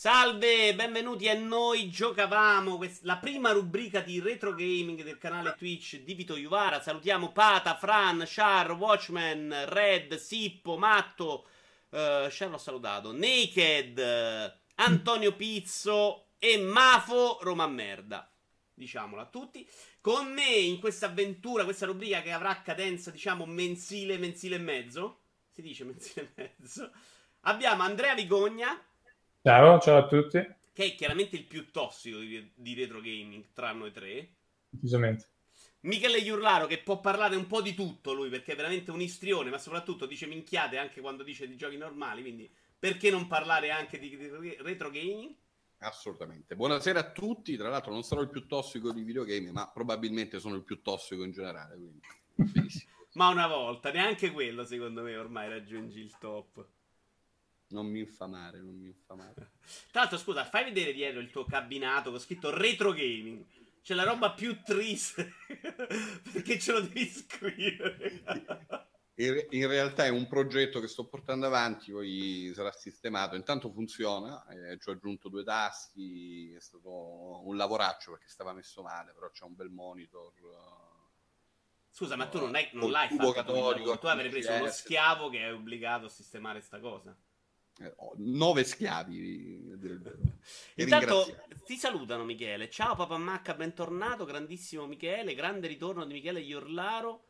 Salve, benvenuti a noi giocavamo la prima rubrica di retro gaming del canale Twitch di Vito Juvara. Salutiamo Pata, Fran, Char, Watchman, Red, Sippo, Matto. Uh, Char l'ho salutato. Naked, uh, Antonio Pizzo e Mafo Roma Merda. Diciamolo a tutti. Con me in questa avventura, questa rubrica che avrà cadenza, diciamo, mensile, mensile e mezzo. Si dice mensile e mezzo. Abbiamo Andrea Vigogna. Ciao, ciao a tutti. Che è chiaramente il più tossico di, di retro gaming tra noi tre. Decisamente. Michele Iurlaro che può parlare un po' di tutto lui perché è veramente un istrione, ma soprattutto dice minchiate anche quando dice di giochi normali, quindi perché non parlare anche di, di retro gaming? Assolutamente. Buonasera a tutti. Tra l'altro non sarò il più tossico di videogame, ma probabilmente sono il più tossico in generale. Quindi... ma una volta, neanche quello secondo me ormai raggiungi il top. Non mi infamare, non mi infamare. Tra l'altro, scusa, fai vedere dietro il tuo cabinato con scritto retro gaming. C'è la roba più triste. perché ce lo devi scrivere. in, in, realtà è un progetto che sto portando avanti, poi sarà sistemato. Intanto funziona, eh, ci ho aggiunto due tasti, è stato un lavoraccio perché stava messo male, però c'è un bel monitor. Scusa, ma tu non, hai, non l'hai fatto tu, tu avrei preso uno schiavo che è obbligato a sistemare sta cosa. Eh, nove schiavi. Intanto ti salutano Michele. Ciao Papa Macca, bentornato, grandissimo Michele, grande ritorno di Michele Iorlaro.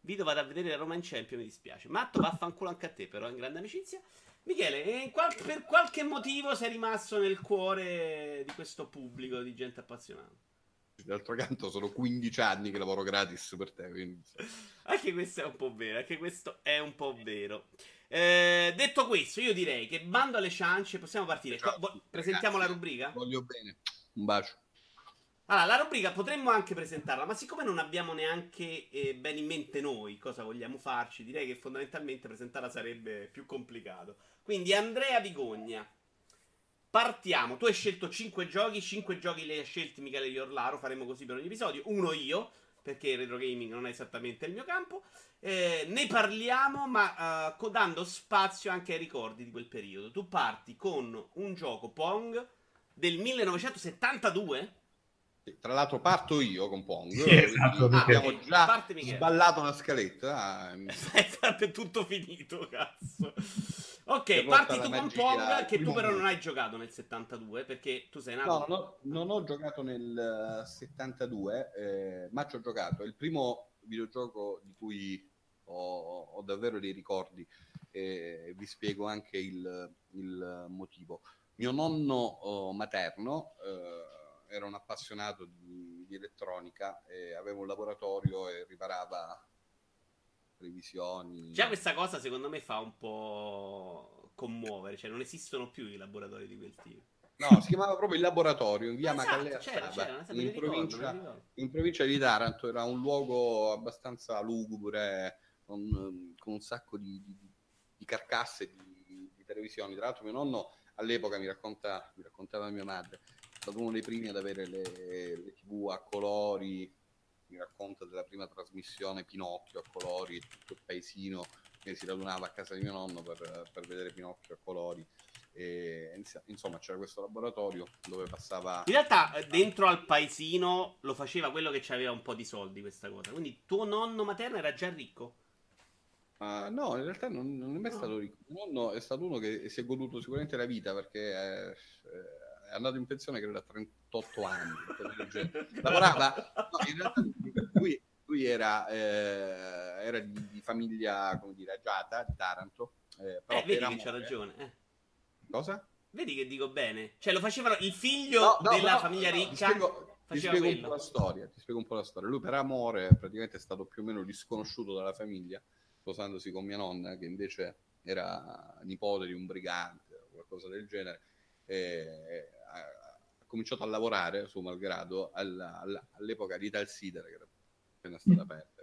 Vito vado a vedere la Roma in Champions, mi dispiace. Matto vaffanculo anche a te però, in grande amicizia. Michele, qual- per qualche motivo sei rimasto nel cuore di questo pubblico di gente appassionata. D'altro canto sono 15 anni che lavoro gratis per te. Quindi... anche questo è un po' vero, anche questo è un po' vero. Eh, detto questo, io direi che bando alle ciance, possiamo partire. Ciao, Vo- presentiamo ragazzi, la rubrica? Voglio bene. Un bacio. Allora, la rubrica potremmo anche presentarla, ma siccome non abbiamo neanche eh, bene in mente noi cosa vogliamo farci, direi che fondamentalmente presentarla sarebbe più complicato. Quindi, Andrea Vigogna, partiamo. Tu hai scelto 5 giochi, 5 giochi li hai scelti Michele Iorlaro, faremo così per ogni episodio. Uno io, perché il retro gaming non è esattamente il mio campo. Eh, ne parliamo, ma uh, dando spazio anche ai ricordi di quel periodo. Tu parti con un gioco Pong del 1972. Tra l'altro parto io con Pong. Sì, esatto, ah, abbiamo già sballato la scaletta. è tutto finito, cazzo. Ok, parti tu con Pong che tu però non hai giocato nel 72 perché tu sei nato... No, no non ho giocato nel 72, eh, ma ci ho giocato. È il primo videogioco di cui ho, ho davvero dei ricordi e vi spiego anche il, il motivo. Mio nonno oh, materno eh, era un appassionato di, di, elettronica e aveva un laboratorio e riparava televisioni. Già questa cosa secondo me fa un po' commuovere, cioè non esistono più i laboratori di quel tipo. No, si chiamava proprio il laboratorio in via esatto, Macallea c'era, c'era, in, provincia, in, provincia, di Taranto. Era un luogo abbastanza lugubre, con, con un sacco di, di, di carcasse di, di, televisioni. Tra l'altro, mio nonno all'epoca mi, racconta, mi raccontava mia madre, è stato uno dei primi ad avere le, le tv a colori. Mi racconta della prima trasmissione Pinocchio a colori, tutto il paesino che si radunava a casa di mio nonno per, per vedere Pinocchio a colori. E, insomma, c'era questo laboratorio dove passava. In realtà, eh, dentro al paesino lo faceva quello che aveva un po' di soldi. Questa cosa. Quindi, tuo nonno materno era già ricco? Uh, no, in realtà non, non è mai no. stato ricco. Mio nonno è stato uno che si è goduto sicuramente la vita perché è, è andato in pensione credo a 38 anni. Lavorava? No, in realtà lui, lui era, eh, era di, di, famiglia, come dire, agiata, di Taranto. Eh, però eh, vedi che c'ha ragione. Eh. Cosa? Vedi che dico bene. Cioè, lo facevano il figlio no, no, della famiglia ricca. Ti spiego, ti spiego un po' la storia. Ti spiego un po' la storia. Lui, per amore, praticamente è stato più o meno disconosciuto dalla famiglia, sposandosi con mia nonna, che invece era nipote di un brigante o qualcosa del genere. E, cominciato a lavorare, suo malgrado, all'epoca di Tal Sider, che era appena stata aperta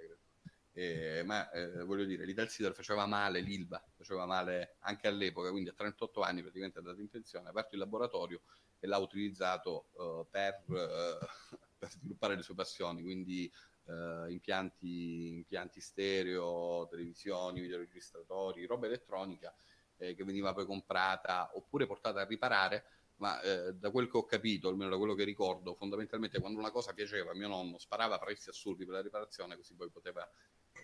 eh, ma eh, voglio dire, l'Ital Sidor faceva male l'Ilva, faceva male anche all'epoca, quindi a 38 anni praticamente è andato in pensione, ha aperto il laboratorio e l'ha utilizzato uh, per, uh, per, sviluppare le sue passioni, quindi uh, impianti, impianti, stereo, televisioni, videoregistratori, roba elettronica eh, che veniva poi comprata oppure portata a riparare ma eh, da quel che ho capito, almeno da quello che ricordo, fondamentalmente quando una cosa piaceva, mio nonno sparava prezzi assurdi per la riparazione, così poi poteva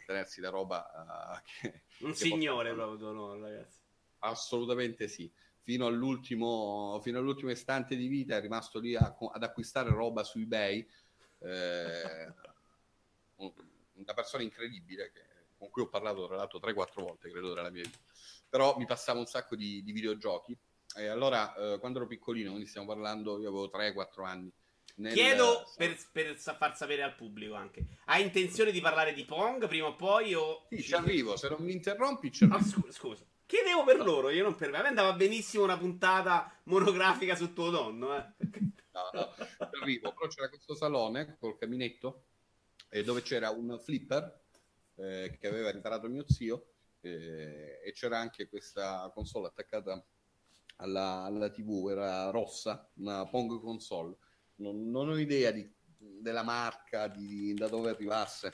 tenersi la roba uh, che, un che signore proprio tuo nonno, ragazzi. Assolutamente sì. Fino all'ultimo, fino all'ultimo istante di vita è rimasto lì a, ad acquistare roba su eBay. Eh, una persona incredibile che, con cui ho parlato tra l'altro 3-4 volte, credo, nella mia vita. Però mi passava un sacco di, di videogiochi. E allora, eh, quando ero piccolino, quindi stiamo parlando, io avevo 3-4 anni. Nel... Chiedo per, per, far sapere al pubblico anche. Hai intenzione di parlare di Pong prima o poi? O... Sì, ci arrivo. Se non mi interrompi, ci arrivo. Ah, scusa, scusa. Chiedevo per loro, io non per me. A me andava benissimo una puntata monografica su tuo nonno. Eh. No, no, arrivo. Però c'era questo salone col caminetto eh, dove c'era un flipper eh, che aveva riparato mio zio eh, e c'era anche questa console attaccata alla, alla, TV, era rossa, una Pong console. Non, non ho idea di, della marca, di, da dove arrivasse,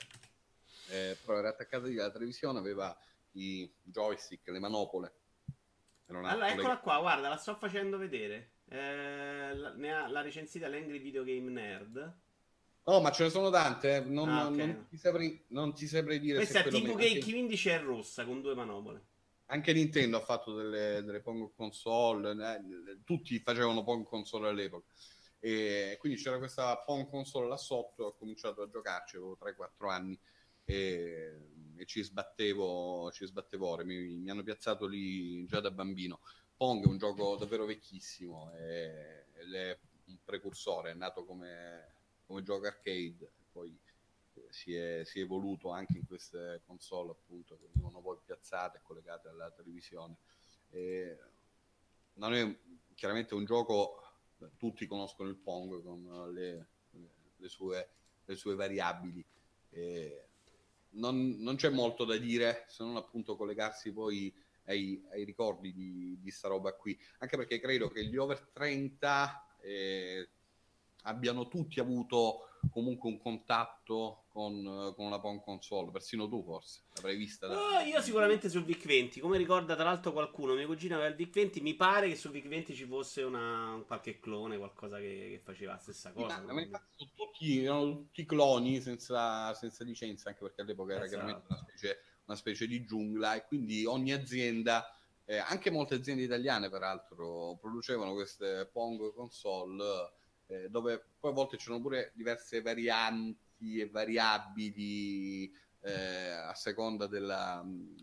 eh, però era attaccata alla televisione, aveva i joystick, le manopole. Allora, eccola qua, guarda, la sto facendo vedere. Eh, la, ne ha, la recensita l'Angry Video Game Nerd. Oh, ma ce ne sono tante, eh. non, ah, okay. non, ti saprei, non, ti saprei, dire Questa è tipo che chi 15 è rossa con due manopole. Anche Nintendo ha fatto delle, delle Pong console, eh, tutti facevano Pong console all'epoca. E quindi c'era questa Pong console là sotto, ho cominciato a giocarci, avevo 3-4 anni e, e, ci sbattevo, ci sbattevo ore, mi, mi, hanno piazzato lì già da bambino. Pong è un gioco davvero vecchissimo, è, è un precursore, è nato come come gioco arcade, poi si è, si è, evoluto anche in queste console appunto che venivano poi piazzate e collegate alla televisione. E non è chiaramente un gioco, tutti conoscono il Pong con le, le, sue, le sue, variabili. Non, non, c'è molto da dire se non appunto collegarsi poi ai, ai ricordi di, di sta roba qui, anche perché credo che gli over 30 eh, abbiano tutti avuto comunque un contatto con, con una Pong console, persino tu forse l'avrei vista. Da... Oh, io sicuramente sul VIC 20, come ricorda tra l'altro qualcuno, mia cugina aveva il VIC 20, mi pare che sul VIC 20 ci fosse una, qualche clone, qualcosa che, che faceva la stessa cosa. Ma, ma tutti, erano tutti cloni senza, senza, licenza, anche perché all'epoca era esatto. chiaramente una specie, una specie, di giungla e quindi ogni azienda... Eh, anche molte aziende italiane, peraltro, producevano queste Pong console eh, dove poi a volte c'erano pure diverse varianti e variabili eh, a seconda della... Mm,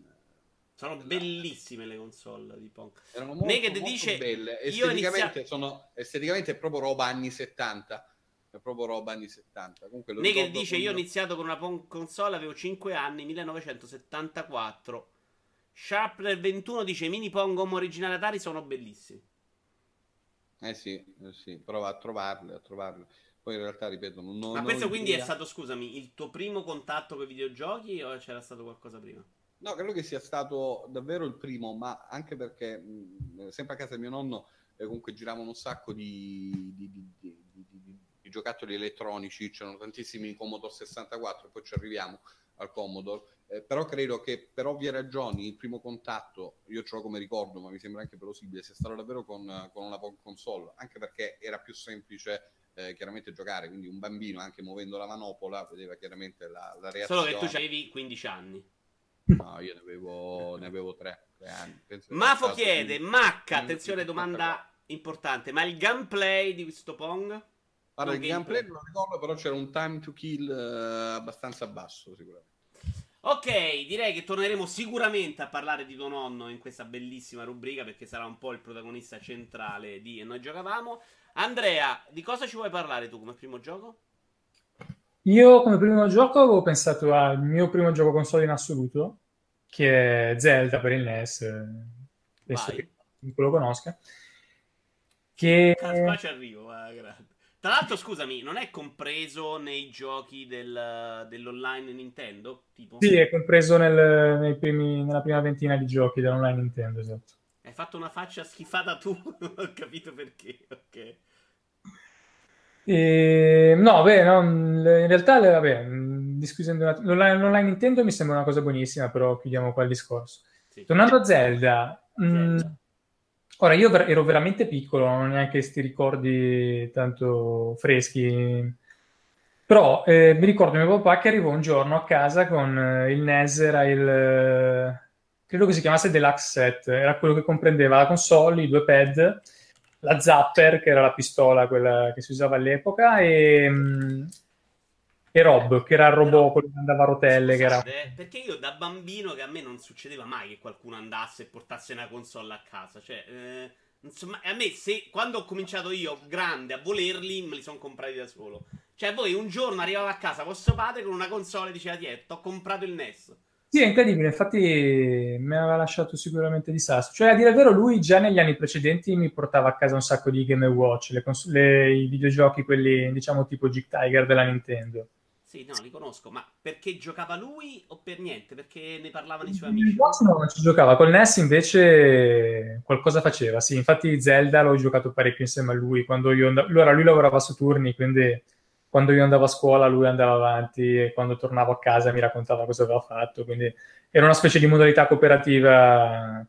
sono della... bellissime le console di Pong. Erano molto, Naked molto dice, belle. Esteticamente, inizia... sono, esteticamente è proprio roba anni 70 è proprio roba anni 70. Comunque lo Naked dice. Io ho iniziato con una Pong console, avevo 5 anni, 1974. Sharpler 21 dice: mini Pong originale Atari sono bellissimi. Eh sì, eh sì, prova a trovarle, a trovarle. Poi in realtà, ripeto, non. Ma questo quindi idea. è stato, scusami, il tuo primo contatto con i videogiochi o c'era stato qualcosa prima? No, credo che sia stato davvero il primo, ma anche perché mh, sempre a casa di mio nonno eh, comunque giravano un sacco di, di, di, di, giocattoli elettronici, c'erano tantissimi Commodore 64, poi ci arriviamo al Commodore, eh, però credo che per ovvie ragioni il primo contatto, io ce l'ho come ricordo, ma mi sembra anche plausibile, sia stato davvero con, con una console, anche perché era più semplice eh, chiaramente giocare, quindi un bambino anche muovendo la manopola vedeva chiaramente la, la reazione. Solo che tu avevi 15 anni. No, io ne avevo, ne avevo 3, 3 anni. Penso Mafo chiede. Macca, attenzione domanda importante, ma il gameplay di questo Pong? Guarda, il gameplay non lo ricordo, però c'era un time to kill uh, abbastanza basso sicuramente. Ok, direi che torneremo sicuramente a parlare di tuo nonno in questa bellissima rubrica perché sarà un po' il protagonista centrale di E noi giocavamo. Andrea, di cosa ci vuoi parlare tu come primo gioco? Io come primo gioco avevo pensato al mio primo gioco console in assoluto, che è Zelda per il NES, penso Vai. che lo conosca. Che... Qua ci arrivo, eh, grazie. Tra l'altro, scusami, non è compreso nei giochi del, dell'online Nintendo? Tipo? Sì, è compreso nel, primi, nella prima ventina di giochi dell'online Nintendo, esatto. Hai fatto una faccia schifata tu, non ho capito perché, ok. E, no, beh, no, in realtà, vabbè, l'online, l'online Nintendo mi sembra una cosa buonissima, però chiudiamo qua il discorso. Sì. Tornando a Zelda, Zelda. Mh, Ora, io ero veramente piccolo, non ho neanche questi ricordi tanto freschi. Però eh, mi ricordo mio papà che arrivò un giorno a casa con eh, il NES, era il... Eh, credo che si chiamasse Deluxe Set, era quello che comprendeva la console, i due pad, la Zapper, che era la pistola, quella che si usava all'epoca, e, mm, e Rob, che era il robot, quello che andava a rotelle. Scusate, che era... Perché io da bambino che a me non succedeva mai che qualcuno andasse e portasse una console a casa. Cioè, eh, insomma, a me se quando ho cominciato io grande a volerli, me li sono comprati da solo. Cioè, voi un giorno arrivava a casa vostro padre con una console e diceva: Tietto, ho comprato il NES. Sì, è incredibile, infatti mi aveva lasciato sicuramente di sasso. Cioè, a dire il vero, lui già negli anni precedenti mi portava a casa un sacco di Game Watch, le cons- le, i videogiochi, quelli diciamo tipo Jig Tiger della Nintendo. Sì, no, li conosco, ma perché giocava lui o per niente? Perché ne parlavano i suoi amici? No, non ci giocava. Col NES invece qualcosa faceva, sì. Infatti Zelda l'ho giocato parecchio insieme a lui. Quando io and- allora, lui lavorava su turni, quindi quando io andavo a scuola lui andava avanti e quando tornavo a casa mi raccontava cosa aveva fatto. Quindi era una specie di modalità cooperativa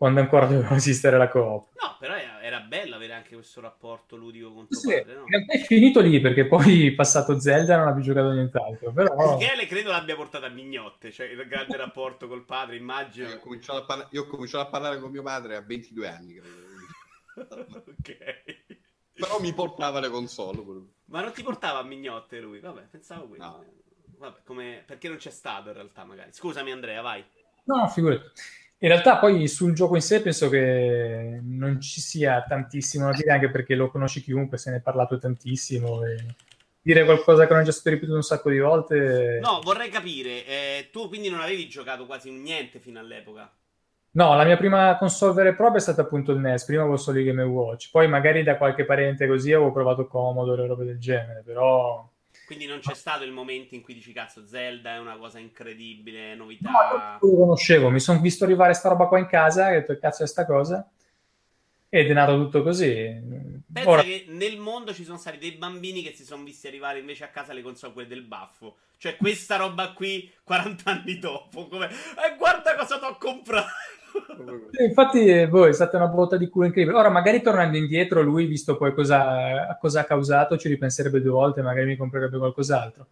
quando ancora doveva esistere la coop. No, però era bello avere anche questo rapporto ludico con tuo sì, padre, no? È finito lì perché poi passato Zelda non ha più giocato nient'altro. Però... Michele credo l'abbia portato a mignotte, cioè il grande rapporto col padre, immagino. Io ho cominciato a, parla- io ho cominciato a parlare con mio padre a 22 anni, credo. ok. Però mi portava le console. Ma non ti portava a mignotte lui? Vabbè, pensavo quello. No. Vabbè, come... perché non c'è stato in realtà magari. Scusami Andrea, vai. No, figurati. In realtà poi sul gioco in sé penso che non ci sia tantissimo da dire, anche perché lo conosci chiunque, se ne è parlato tantissimo. E dire qualcosa che non è già stato ripetuto un sacco di volte... No, vorrei capire, eh, tu quindi non avevi giocato quasi niente fino all'epoca? No, la mia prima console vera e propria è stata appunto il NES, prima avevo solo i Game Watch, poi magari da qualche parente così avevo provato Commodore e robe del genere, però quindi non c'è stato il momento in cui dici cazzo Zelda è una cosa incredibile, novità. No, lo conoscevo, mi sono visto arrivare sta roba qua in casa, e ho detto cazzo è sta cosa. Ed è nato tutto così. Pensa Ora... che nel mondo ci sono stati dei bambini che si sono visti arrivare invece a casa le console del baffo. Cioè questa roba qui 40 anni dopo. Come... Eh, guarda cosa ti ho comprato. Infatti, eh, boh, è stata una botta di culo incredibile. Ora, magari tornando indietro, lui, visto poi cosa, cosa ha causato, ci ripenserebbe due volte, magari mi comprerebbe qualcos'altro.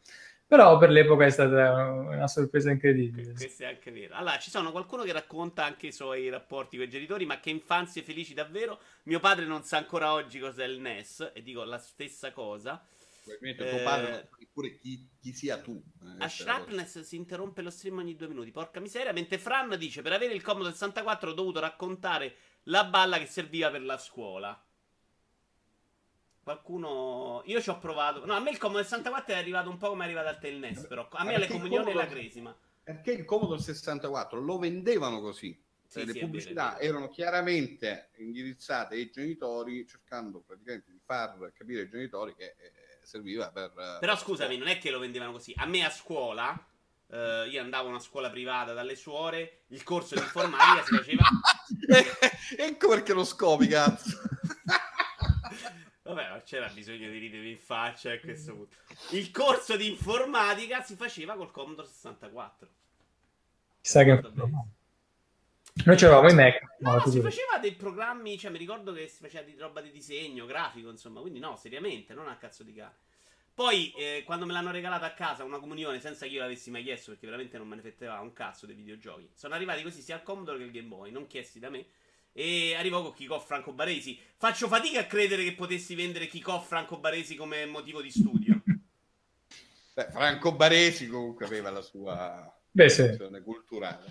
Però per l'epoca è stata una sorpresa incredibile. Questo è anche vero. Allora, ci sono qualcuno che racconta anche i suoi rapporti con i genitori, ma che infanzie felici davvero. Mio padre non sa ancora oggi cos'è il NES, e dico la stessa cosa. Probabilmente tuo padre non sa neppure chi, chi, sia tu. Eh, a Sharpness si interrompe lo stream ogni due minuti, porca miseria. Mentre Fran dice: Per avere il Commodore 64 ho dovuto raccontare la balla che serviva per la scuola. Qualcuno. Io ci ho provato. No, a me il Commodore 64 è arrivato un po' come è arrivato al Telnes. Però a me alle comunioni Commodore... la cresima. Perché il Commodore 64 lo vendevano così. Sì, le sì, pubblicità vero, erano chiaramente indirizzate ai genitori, cercando praticamente di far capire ai genitori che eh, serviva per... Però scusami, non è che lo vendevano così. A me a scuola, eh, io andavo a una scuola privata dalle suore, il corso di informatica si faceva... ecco perché lo scopi, cazzo. Vabbè, ma c'era bisogno di ridere in faccia a questo punto. Il corso di informatica si faceva col Commodore 64. Chissà che... Noi c'eravamo i Mac. No, no si faceva dei programmi, cioè mi ricordo che si faceva di roba di disegno, grafico, insomma, quindi no, seriamente, non a cazzo di cane. Poi, eh, quando me l'hanno regalato a casa una comunione senza che io l'avessi mai chiesto, perché veramente non me ne fetteva un cazzo dei videogiochi, sono arrivati così sia al Commodore che al Game Boy, non chiesti da me. E arrivò con Kikoff Franco Baresi. Faccio fatica a credere che potessi vendere Kikoff Franco Baresi come motivo di studio. Beh, Franco Baresi comunque aveva la sua Beh, sì. culturale.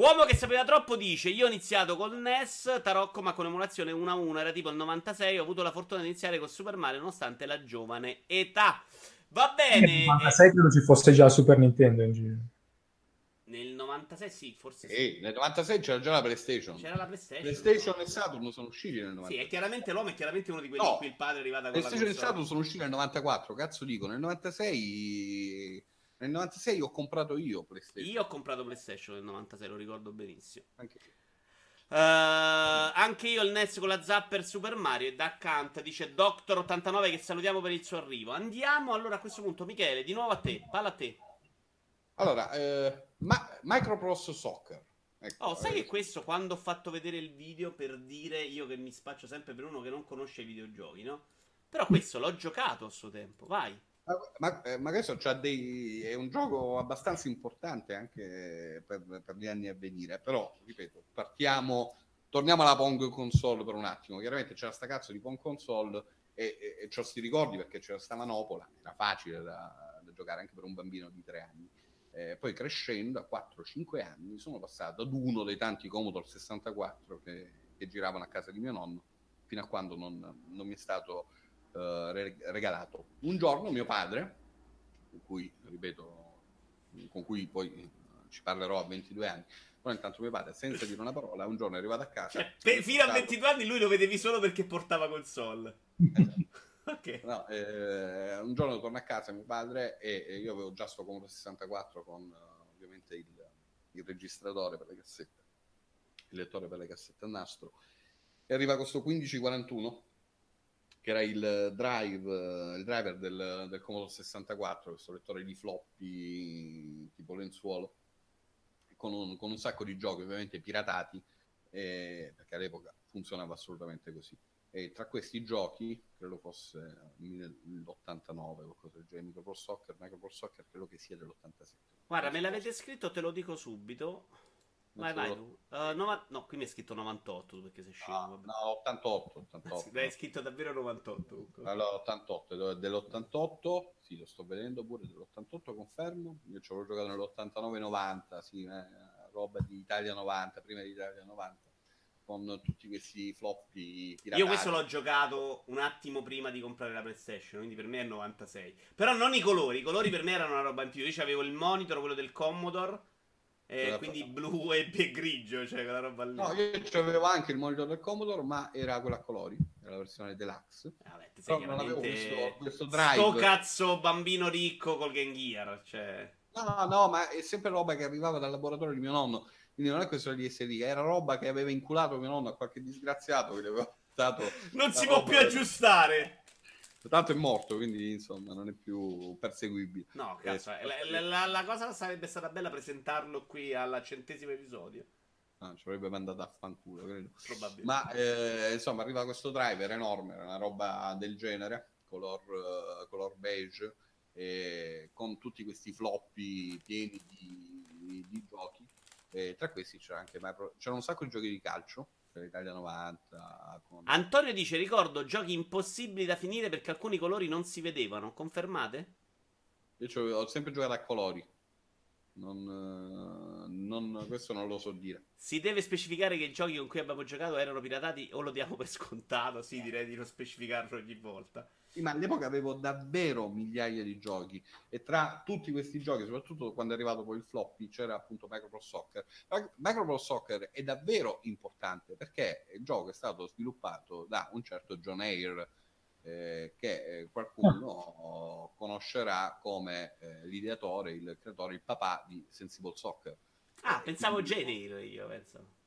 Uomo che sapeva troppo dice: Io ho iniziato col NES Tarocco, ma con emulazione 1 a 1. Era tipo il 96. Ho avuto la fortuna di iniziare con Super Mario, nonostante la giovane età. Va bene. Nel 96 credo ci fosse già Super Nintendo in giro. Nel 96 sì, forse sì. Nel 96 c'era già la PlayStation. C'era la PlayStation. PlayStation no. e Saturn sono usciti nel 96. Sì, è chiaramente l'uomo è chiaramente uno di quelli no. in cui il padre è arrivato con PlayStation la PlayStation e Saturn sono usciti nel 94, cazzo dico, nel 96 nel 96 ho comprato io PlayStation. Io ho comprato PlayStation nel 96, lo ricordo benissimo. Anche io. Uh, anche io il NES con la Zapper Super Mario e da accanto dice Doctor89 che salutiamo per il suo arrivo. Andiamo allora a questo punto, Michele, di nuovo a te, palla a te. Allora, eh, ma- Microprose Soccer. Ecco, oh, sai eh, che questo quando ho fatto vedere il video per dire io che mi spaccio sempre per uno che non conosce i videogiochi, no? Però questo l'ho giocato a suo tempo, vai. Ma, ma, eh, ma questo dei, è un gioco abbastanza importante anche per, per, gli anni a venire. Però, ripeto, partiamo, torniamo alla Pong console per un attimo. Chiaramente c'era sta cazzo di Pong console e, e, e ce lo ricordi perché c'era sta manopola, era facile da, da giocare anche per un bambino di tre anni. Eh, poi crescendo a 4-5 anni sono passato ad uno dei tanti Commodore 64 che, che giravano a casa di mio nonno fino a quando non, non mi è stato eh, regalato. Un giorno mio padre, con cui, ripeto, con cui poi ci parlerò a 22 anni, però intanto mio padre, senza dire una parola, un giorno è arrivato a casa. Cioè, per, fino a 22 anni lui lo vedevi solo perché portava console. Esatto. okay. no, eh, un giorno torna a casa mio padre e, e io avevo già sto Commodore 64 con uh, ovviamente il, il, registratore per le cassette, il lettore per le cassette a nastro. E arriva questo 1541 che era il drive, il driver del, del Commodore 64, questo lettore di floppy tipo lenzuolo, con un, con un sacco di giochi ovviamente piratati, eh, perché all'epoca funzionava assolutamente così. E tra questi giochi, credo fosse l'89 o qualcosa del genere, Micropro Soccer, Micropro Soccer credo che sia dell'87. Guarda, me l'avete scritto, te lo dico subito. Vai, vai. Uh, nova... No, qui mi è scritto 98 perché sei scemo. No, no 88. 88. Hai scritto davvero 98. Allora, 88, dell'88, sì, lo sto vedendo pure, dell'88 confermo. Io ci avevo giocato nell'89-90, sì, eh, roba di Italia 90, prima di Italia 90 con tutti questi floppy piratati. Io questo l'ho giocato un attimo prima di comprare la PlayStation, quindi per me è 96. Però non i colori, i colori per me erano una roba in più. Io avevo il monitor, quello del Commodore eh, quindi blu e grigio, cioè quella roba lì. No, io avevo anche il monitor del Commodore, ma era quella a colori, era la versione deluxe. Eh, vabbè, ti sei non avevo questo, questo drive. Sto cazzo bambino ricco col Game Gear, cioè... No, no, ma è sempre roba che arrivava dal laboratorio di mio nonno. Quindi non è questo di SD, era roba che aveva inculato mio nonno a qualche disgraziato che gli aveva dato. Non si può più aggiustare. Tanto è morto, quindi insomma non è più perseguibile. No, cazzo, eh, la, la, la, cosa sarebbe stata bella presentarlo qui al centesimo episodio. Ah, ci avrebbe mandato a fanculo, credo. Probabilmente. Ma eh, insomma, arriva questo driver enorme, una roba del genere, color, uh, color beige, eh, con tutti questi floppy pieni di, di, di giochi. Tra questi c'era anche c'era un sacco di giochi di calcio per l'Italia 90. Con... Antonio dice: Ricordo giochi impossibili da finire perché alcuni colori non si vedevano. Confermate? Io ho sempre giocato a colori. Non, non, questo non lo so dire. Si deve specificare che i giochi con cui abbiamo giocato erano piratati o lo diamo per scontato? Sì, direi di non specificarlo ogni volta. Sì, ma all'epoca avevo davvero migliaia di giochi e tra tutti questi giochi, soprattutto quando è arrivato poi il floppy, c'era appunto Micropro Soccer. Micropro Soccer è davvero importante perché il gioco è stato sviluppato da un certo John Eyre eh, che eh, qualcuno conoscerà come eh, l'ideatore, il creatore, il papà di Sensible Soccer. Ah, pensavo Jane io, penso.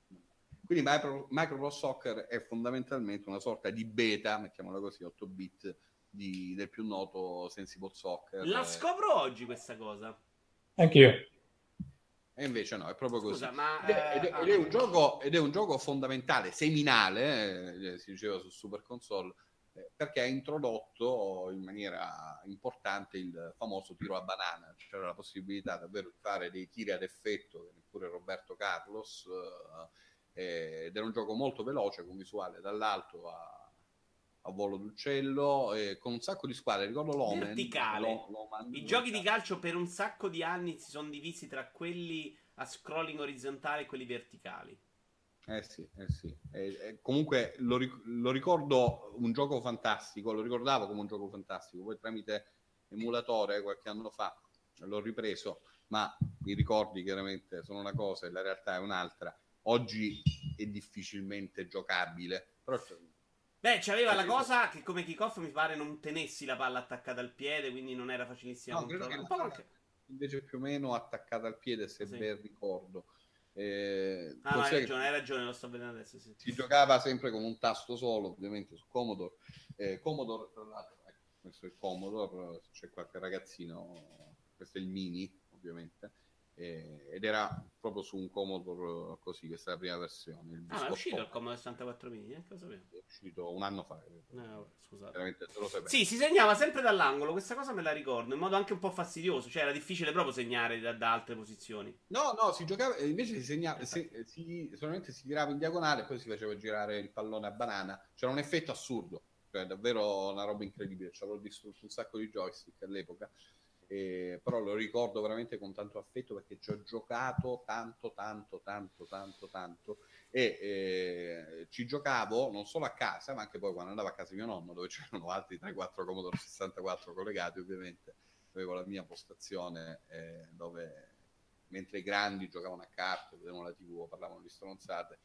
Quindi Micro, Micropro Soccer è fondamentalmente una sorta di beta, mettiamola così, 8 bit di, del più noto Sensible Soccer. La scopro oggi questa cosa. Anch'io. E invece no, è proprio Scusa, così. Ma, ed, è, ed, è, ed, è un gioco, ed è un gioco fondamentale, seminale, eh, si diceva su Super Console, eh, perché ha introdotto in maniera importante il famoso tiro a banana. C'era la possibilità davvero di fare dei tiri ad effetto, che neppure Roberto Carlos, eh, ed era un gioco molto veloce, con visuale dall'alto a a volo d'uccello, eh, con un sacco di squadre. Ricordo l'Omen. Verticale. L'Omen, I giochi di calcio per un sacco di anni si sono divisi tra quelli a scrolling orizzontale e quelli verticali. Eh sì, eh sì. Eh, comunque lo, ric- lo, ricordo un gioco fantastico, lo ricordavo come un gioco fantastico, poi tramite emulatore qualche anno fa l'ho ripreso, ma i ricordi chiaramente sono una cosa e la realtà è un'altra. Oggi è difficilmente giocabile, però Beh, c'aveva la cosa che come kickoff mi pare non tenessi la palla attaccata al piede, quindi non era facilissimo no, controllare. Invece più o meno attaccata al piede, se sì. ben ricordo. Eh, ah, hai ragione, hai ragione, lo sto vedendo adesso. Sì. Si giocava sempre con un tasto solo, ovviamente su Commodore. Eh, Commodore, tra l'altro, ecco, questo è il Commodore, c'è qualche ragazzino, questo è il mini, ovviamente. Eh, ed era proprio su un Commodore così, questa è la prima versione. Il ah, è uscito il Commodore 64 mini? Eh? È uscito un anno fa. Eh, scusate. Sì, si segnava sempre dall'angolo, questa cosa me la ricordo, in modo anche un po' fastidioso, cioè era difficile proprio segnare da, da altre posizioni. No, no, si giocava, invece si segnava, si, si, solamente si tirava in diagonale e poi si faceva girare il pallone a banana, c'era un effetto assurdo, cioè davvero una roba incredibile, ci avevo distrutto un sacco di joystick all'epoca eh, però lo ricordo veramente con tanto affetto perché ci ho giocato tanto, tanto, tanto, tanto, tanto e eh, ci giocavo non solo a casa, ma anche poi quando andavo a casa di mio nonno, dove c'erano altri 3-4 Commodore 64 collegati, ovviamente avevo la mia postazione eh, dove mentre i grandi giocavano a carte, vedevano la tv, parlavano di stronzate,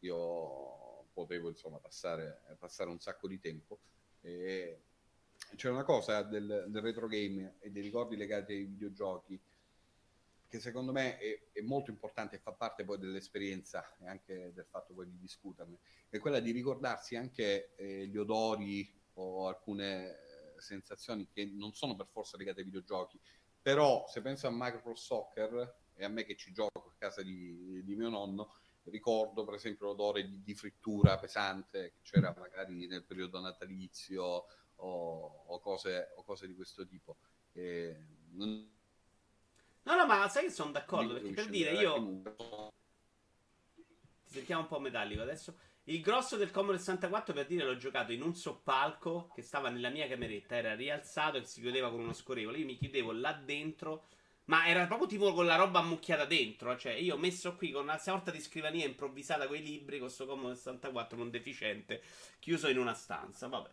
io potevo insomma passare, passare un sacco di tempo. E c'è una cosa del, del, retro game e dei ricordi legati ai videogiochi che secondo me è, è, molto importante e fa parte poi dell'esperienza e anche del fatto poi di discuterne, è quella di ricordarsi anche eh, gli odori o alcune eh, sensazioni che non sono per forza legate ai videogiochi, però se penso a Micro Soccer e a me che ci gioco a casa di, di mio nonno, ricordo per esempio l'odore di, di frittura pesante che c'era magari nel periodo natalizio o, o, cose, o cose, di questo tipo. E non... No, no, ma sai che sono d'accordo, perché per dire io... Ti sentiamo un po' metallico adesso. Il grosso del Commodore 64 per dire l'ho giocato in un soppalco che stava nella mia cameretta, era rialzato e si chiudeva con uno scorrevole. Io mi chiudevo là dentro, ma era proprio tipo con la roba ammucchiata dentro. Cioè, io ho messo qui con una sorta di scrivania improvvisata con i libri con questo Commodore 64 non deficiente, chiuso in una stanza. Vabbè.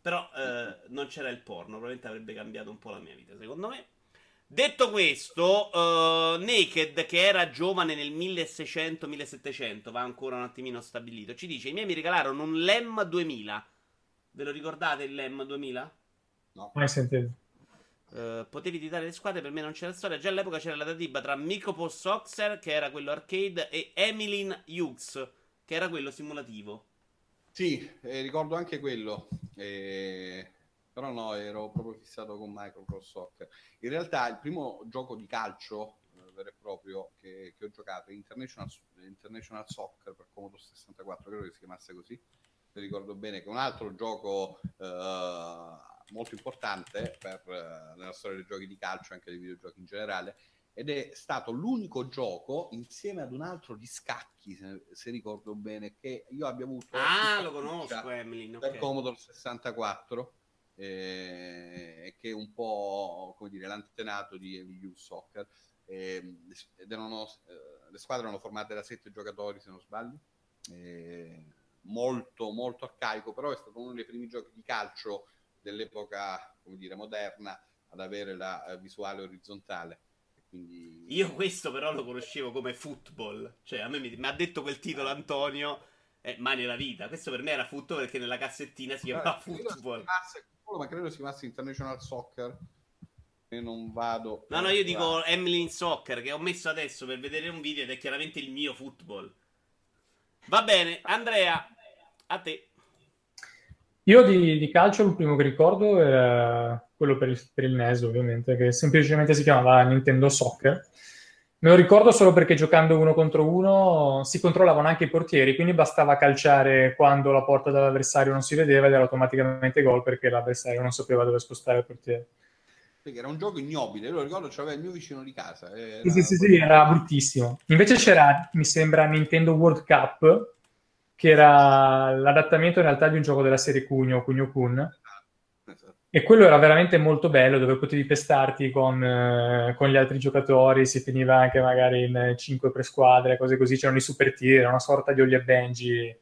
Però eh, non c'era il porno, probabilmente avrebbe cambiato un po' la mia vita, secondo me. Detto questo, uh, Naked, che era giovane nel 1600-1700, va ancora un attimino stabilito, ci dice: I miei mi regalarono un LEM 2000. Ve lo ricordate il LEM 2000? No. Mai sentito. Uh, potevi editare le squadre, per me non c'era storia. Già all'epoca c'era la datiba tra Micropos Soxer, che era quello arcade, e Emilyn Hughes, che era quello simulativo. Sì, eh, ricordo anche quello, eh, però no, ero proprio fissato con Microcross Soccer. In realtà il primo gioco di calcio eh, vero e proprio che, che ho giocato è International, International, Soccer per Commodore 64, credo che si chiamasse così, se ricordo bene, che è un altro gioco eh, molto importante per, eh, nella storia dei giochi di calcio, anche dei videogiochi in generale, ed è stato l'unico gioco insieme ad un altro di scacchi, se, se ricordo bene, che io abbia avuto. Ah, lo conosco, Emily. Per okay. Commodore 64, eh, che è un po' come dire l'antenato di Wii Soccer. Eh, ed erano, eh, le squadre erano formate da sette giocatori, se non sbaglio. Eh, molto, molto arcaico, però è stato uno dei primi giochi di calcio dell'epoca, come dire, moderna ad avere la eh, visuale orizzontale quindi... Io questo però lo conoscevo come football. Cioè, a me mi, mi ha detto quel titolo Antonio, eh, mai nella vita. Questo per me era football perché nella cassettina si chiamava eh, football. ma credo si chiamasse International Soccer. E non vado. No, no, io dico Emily in Soccer che ho messo adesso per vedere un video ed è chiaramente il mio football. Va bene, Andrea, a te. Io di, di calcio il primo che ricordo era quello per il, per il NES ovviamente, che semplicemente si chiamava Nintendo Soccer. Me lo ricordo solo perché giocando uno contro uno si controllavano anche i portieri, quindi bastava calciare quando la porta dell'avversario non si vedeva ed era automaticamente gol perché l'avversario non sapeva dove spostare il portiere. Perché era un gioco ignobile, lo ricordo, c'aveva il mio vicino di casa. Era... Sì, sì, sì, sì, era bruttissimo. Invece c'era, mi sembra, Nintendo World Cup, che era l'adattamento in realtà di un gioco della serie Cugno, Cugno Kun, e quello era veramente molto bello, dove potevi pestarti con, eh, con, gli altri giocatori, si finiva anche magari in 5 per squadre, cose così, c'erano i super tir, era una sorta di Olli e Benji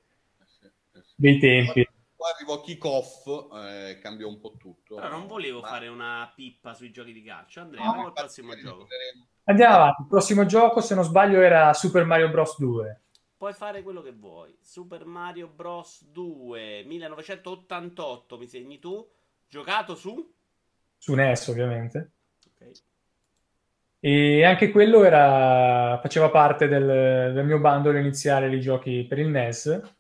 dei tempi. Poi arrivò kick-off, eh, cambiò un po' tutto. Però non volevo Ma... fare una pippa sui giochi di calcio, Andrea, no, al prossimo gioco. Andiamo avanti, il prossimo gioco, se non sbaglio, era Super Mario Bros. 2. Puoi fare quello che vuoi. Super Mario Bros. 2, 1988, mi segni tu Giocato su? Su NES, ovviamente. Okay. E anche quello era, faceva parte del, del mio bundle iniziale di giochi per il NES.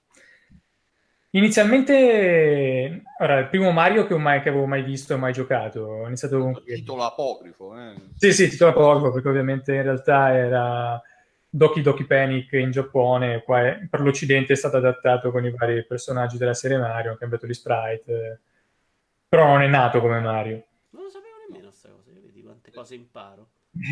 Inizialmente, ora, il primo Mario che, mai, che avevo mai visto e mai giocato. Ho iniziato con... Titolo apocrifo, eh? Sì, sì, titolo apocrifo, perché ovviamente in realtà era Doki Doki Panic in Giappone, qua è, per l'Occidente è stato adattato con i vari personaggi della serie Mario, ha cambiato di sprite, però non è nato come Mario. Non lo sapevo nemmeno questa cosa, vedi quante cose imparo.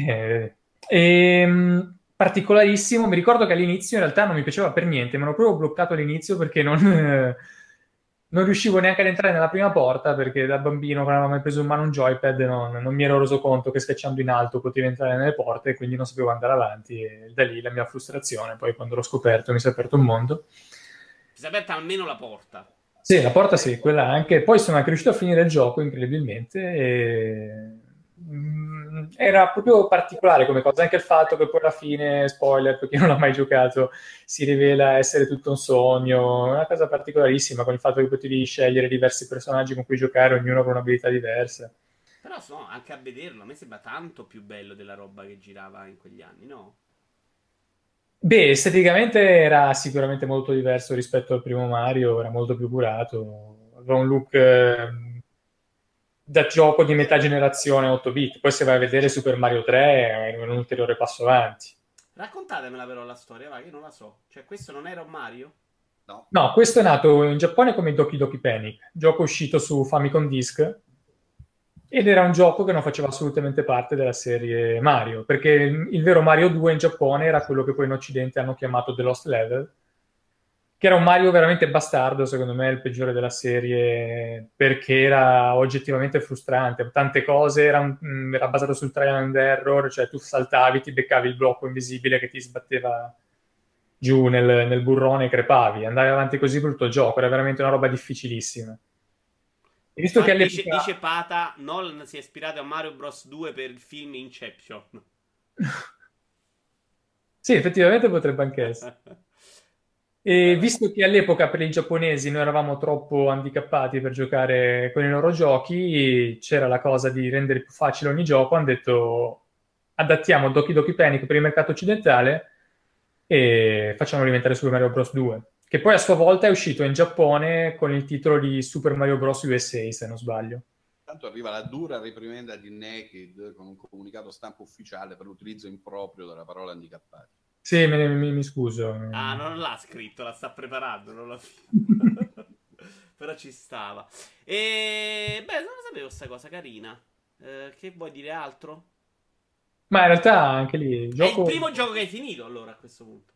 Eh, ehm, particolarissimo. Mi ricordo che all'inizio in realtà non mi piaceva per niente, mi ero proprio bloccato all'inizio perché non, eh, non riuscivo neanche ad entrare nella prima porta perché da bambino, quando avevo mai preso in mano un joypad, non, non mi ero reso conto che schiacciando in alto potevi entrare nelle porte e quindi non sapevo andare avanti. E da lì la mia frustrazione. Poi quando l'ho scoperto mi si è aperto un mondo. Si è aperta almeno la porta. Sì, la porta sì, quella anche. Poi sono anche riuscito a finire il gioco incredibilmente. E Mm, era proprio particolare come cosa, anche il fatto che poi alla fine, spoiler per chi non l'ha mai giocato, si rivela essere tutto un sogno, una cosa particolarissima con il fatto che potevi scegliere diversi personaggi con cui giocare, ognuno con un'abilità diversa. Però no, anche a vederlo, a me sembra tanto più bello della roba che girava in quegli anni, no? Beh, esteticamente era sicuramente molto diverso rispetto al primo Mario, era molto più curato, aveva un look eh, da gioco di metà generazione 8 bit. Poi se vai a vedere Super Mario 3 è un ulteriore passo avanti. Raccontatemela però la storia, va, che non la so. Cioè, questo non era un Mario? No. no, questo è nato in Giappone come Doki Doki Panic, gioco uscito su Famicom Disk ed era un gioco che non faceva assolutamente parte della serie Mario, perché il vero Mario 2 in Giappone era quello che poi in Occidente hanno chiamato The Lost Level, che era un Mario veramente bastardo, secondo me il peggiore della serie, perché era oggettivamente frustrante. Tante cose, era, mm, era basato sul trial and error, cioè tu saltavi, ti beccavi il blocco invisibile che ti sbatteva giù nel, nel burrone e crepavi. Andavi avanti così per tutto il gioco, era veramente una roba difficilissima. E visto che dice, dice Pata, Nolan si è ispirato a Mario Bros 2 per il film Inception. sì, effettivamente potrebbe anche essere. E visto che all'epoca per i giapponesi noi eravamo troppo handicappati per giocare con i loro giochi, c'era la cosa di rendere più facile ogni gioco, hanno detto adattiamo Doki Doki Panic per il mercato occidentale e facciamo diventare Super Mario Bros. 2, che poi a sua volta è uscito in Giappone con il titolo di Super Mario Bros. USA, se non sbaglio. Tanto arriva la dura reprimenda di Naked con un comunicato stampa ufficiale per l'utilizzo improprio della parola handicappati. Sì, mi, mi, mi, scuso. Ah, non l'ha scritto, la sta preparando, non l'ha Però ci stava. E beh, non lo sapevo questa cosa carina. Eh, che vuoi dire altro? Ma in realtà anche lì. Gioco... È il primo gioco che hai finito allora a questo punto.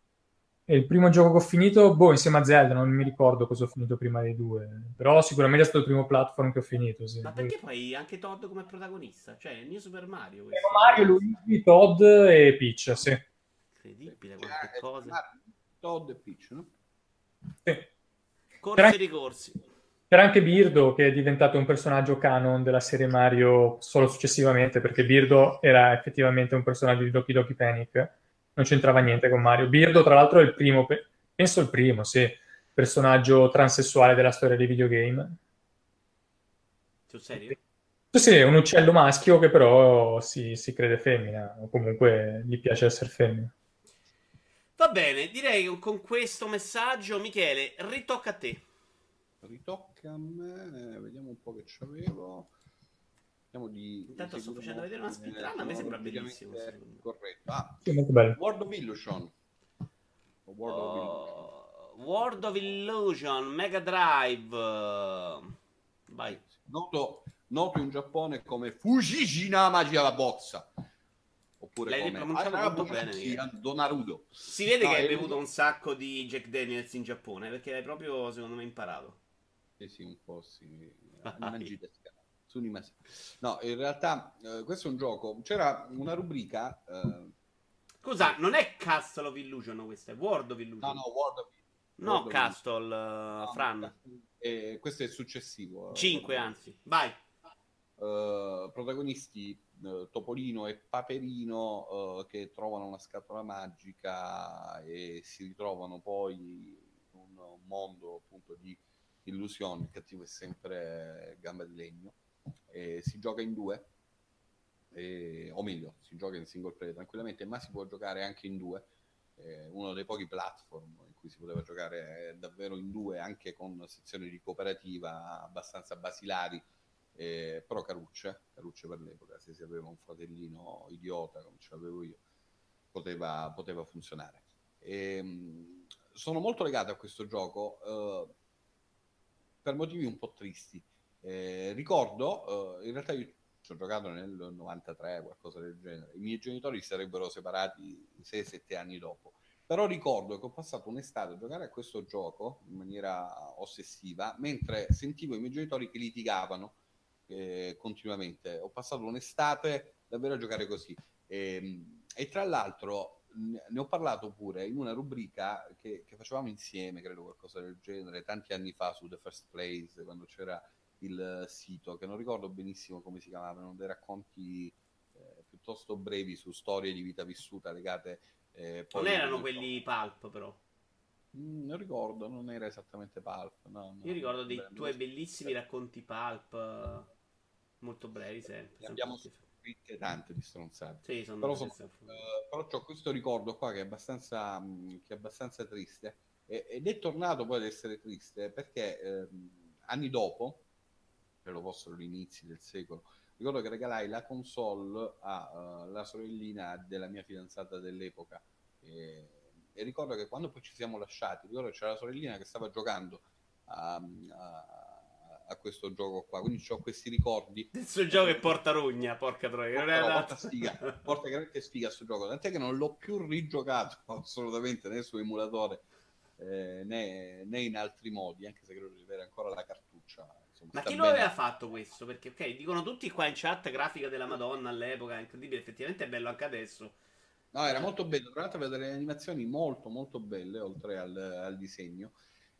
È il primo gioco che ho finito, boh, insieme a Zelda, non mi ricordo cosa ho finito prima dei due. Però sicuramente è stato il primo platform che ho finito, sì. Ma perché poi anche Todd come protagonista? Cioè, il mio Super Mario. Questo. Mario, Luigi, Todd e Peach, sì. Incredibile quante eh, cose. Todd e Peach, no? Sì. Corsi e ricorsi. C'era anche Birdo che è diventato un personaggio canon della serie Mario solo successivamente, perché Birdo era effettivamente un personaggio di Doki Doki Panic, non c'entrava niente con Mario. Birdo, tra l'altro, è il primo, penso il primo, sì, personaggio transessuale della storia dei videogame. Sul serio? Sì, sì, è un uccello maschio che però si, si crede femmina, o comunque gli piace essere femmina. Va bene, direi che con questo messaggio, Michele, ritocca a te. Ritocca a me, vediamo un po' che c'avevo. Vediamo di. Intanto sto facendo vedere una speedrun, a me sembra bellissimo. Corretto. Ah, sì, molto bello. World of Illusion. World, oh, of Illusion. World of Illusion, Mega Drive. Vai. Noto, noto in Giappone come Fujijina Magia la bozza oppure L'hai come ah, molto bene. Donarudo. Si vede no, che hai bevuto un sacco di Jack Daniels in Giappone perché hai proprio, secondo me, imparato. Sì, sì, un po' sì. No, in realtà eh, questo è un gioco. C'era una rubrica. Eh, Scusa, non è Castle of Illusion questo, è World of Illusion. No, no, World of No, World Castle, uh, no, Fran. Eh, questo è il successivo. 5, anzi. Vai. Uh, protagonisti uh, Topolino e Paperino uh, che trovano una scatola magica e si ritrovano poi in un mondo appunto di illusioni. Il cattivo è sempre gamba di legno. E si gioca in due, e, o meglio, si gioca in single player tranquillamente, ma si può giocare anche in due. eh, uno dei pochi platform in cui si poteva giocare davvero in due, anche con sezioni di cooperativa abbastanza basilari, eh, però carucce, carucce per l'epoca, se si aveva un fratellino idiota come ce l'avevo io, poteva, poteva funzionare. E, ehm, sono molto legato a questo gioco eh, per motivi un po' tristi. Eh, ricordo, eh, in realtà io ci ho giocato nel 93, qualcosa del genere. I miei genitori si sarebbero separati 6-7 anni dopo. Però ricordo che ho passato un'estate a giocare a questo gioco in maniera ossessiva, mentre sentivo i miei genitori che litigavano eh, continuamente. Ho passato un'estate davvero a giocare così. E, ehm, e tra l'altro ne ho parlato pure in una rubrica che, che, facevamo insieme, credo qualcosa del genere, tanti anni fa su The First Place, quando c'era il sito, che non ricordo benissimo come si chiamavano, dei racconti eh, piuttosto brevi su storie di vita vissuta legate... Eh, non erano quelli pulp però. Mm, non ricordo, non era esattamente pulp. No, no, Io ricordo dei tuoi bellissimi racconti pulp, molto brevi sempre. Ne abbiamo scritte tante di stronzate. Sì, sono però, sono, eh, però ho questo ricordo qua che è abbastanza, mm, che è abbastanza triste ed è tornato poi ad essere triste perché eh, anni dopo credo fossero gli inizi del secolo, ricordo che regalai la console alla uh, sorellina della mia fidanzata dell'epoca. E, e, ricordo che quando poi ci siamo lasciati, ricordo che c'era la sorellina che stava giocando a, a, a questo gioco qua, quindi ho questi ricordi. Questo gioco che porta rogna, porca troia. Porta, no, porta sfiga, porta veramente sfiga questo gioco, tant'è che non l'ho più rigiocato assolutamente né su emulatore eh, né, né, in altri modi, anche se credo di avere ancora la Insomma, Ma chi lo aveva fatto questo? Perché, ok, dicono tutti qua in chat grafica della Madonna all'epoca, incredibile, effettivamente è bello anche adesso. No, era molto bello, tra l'altro aveva delle animazioni molto molto belle, oltre al, al disegno.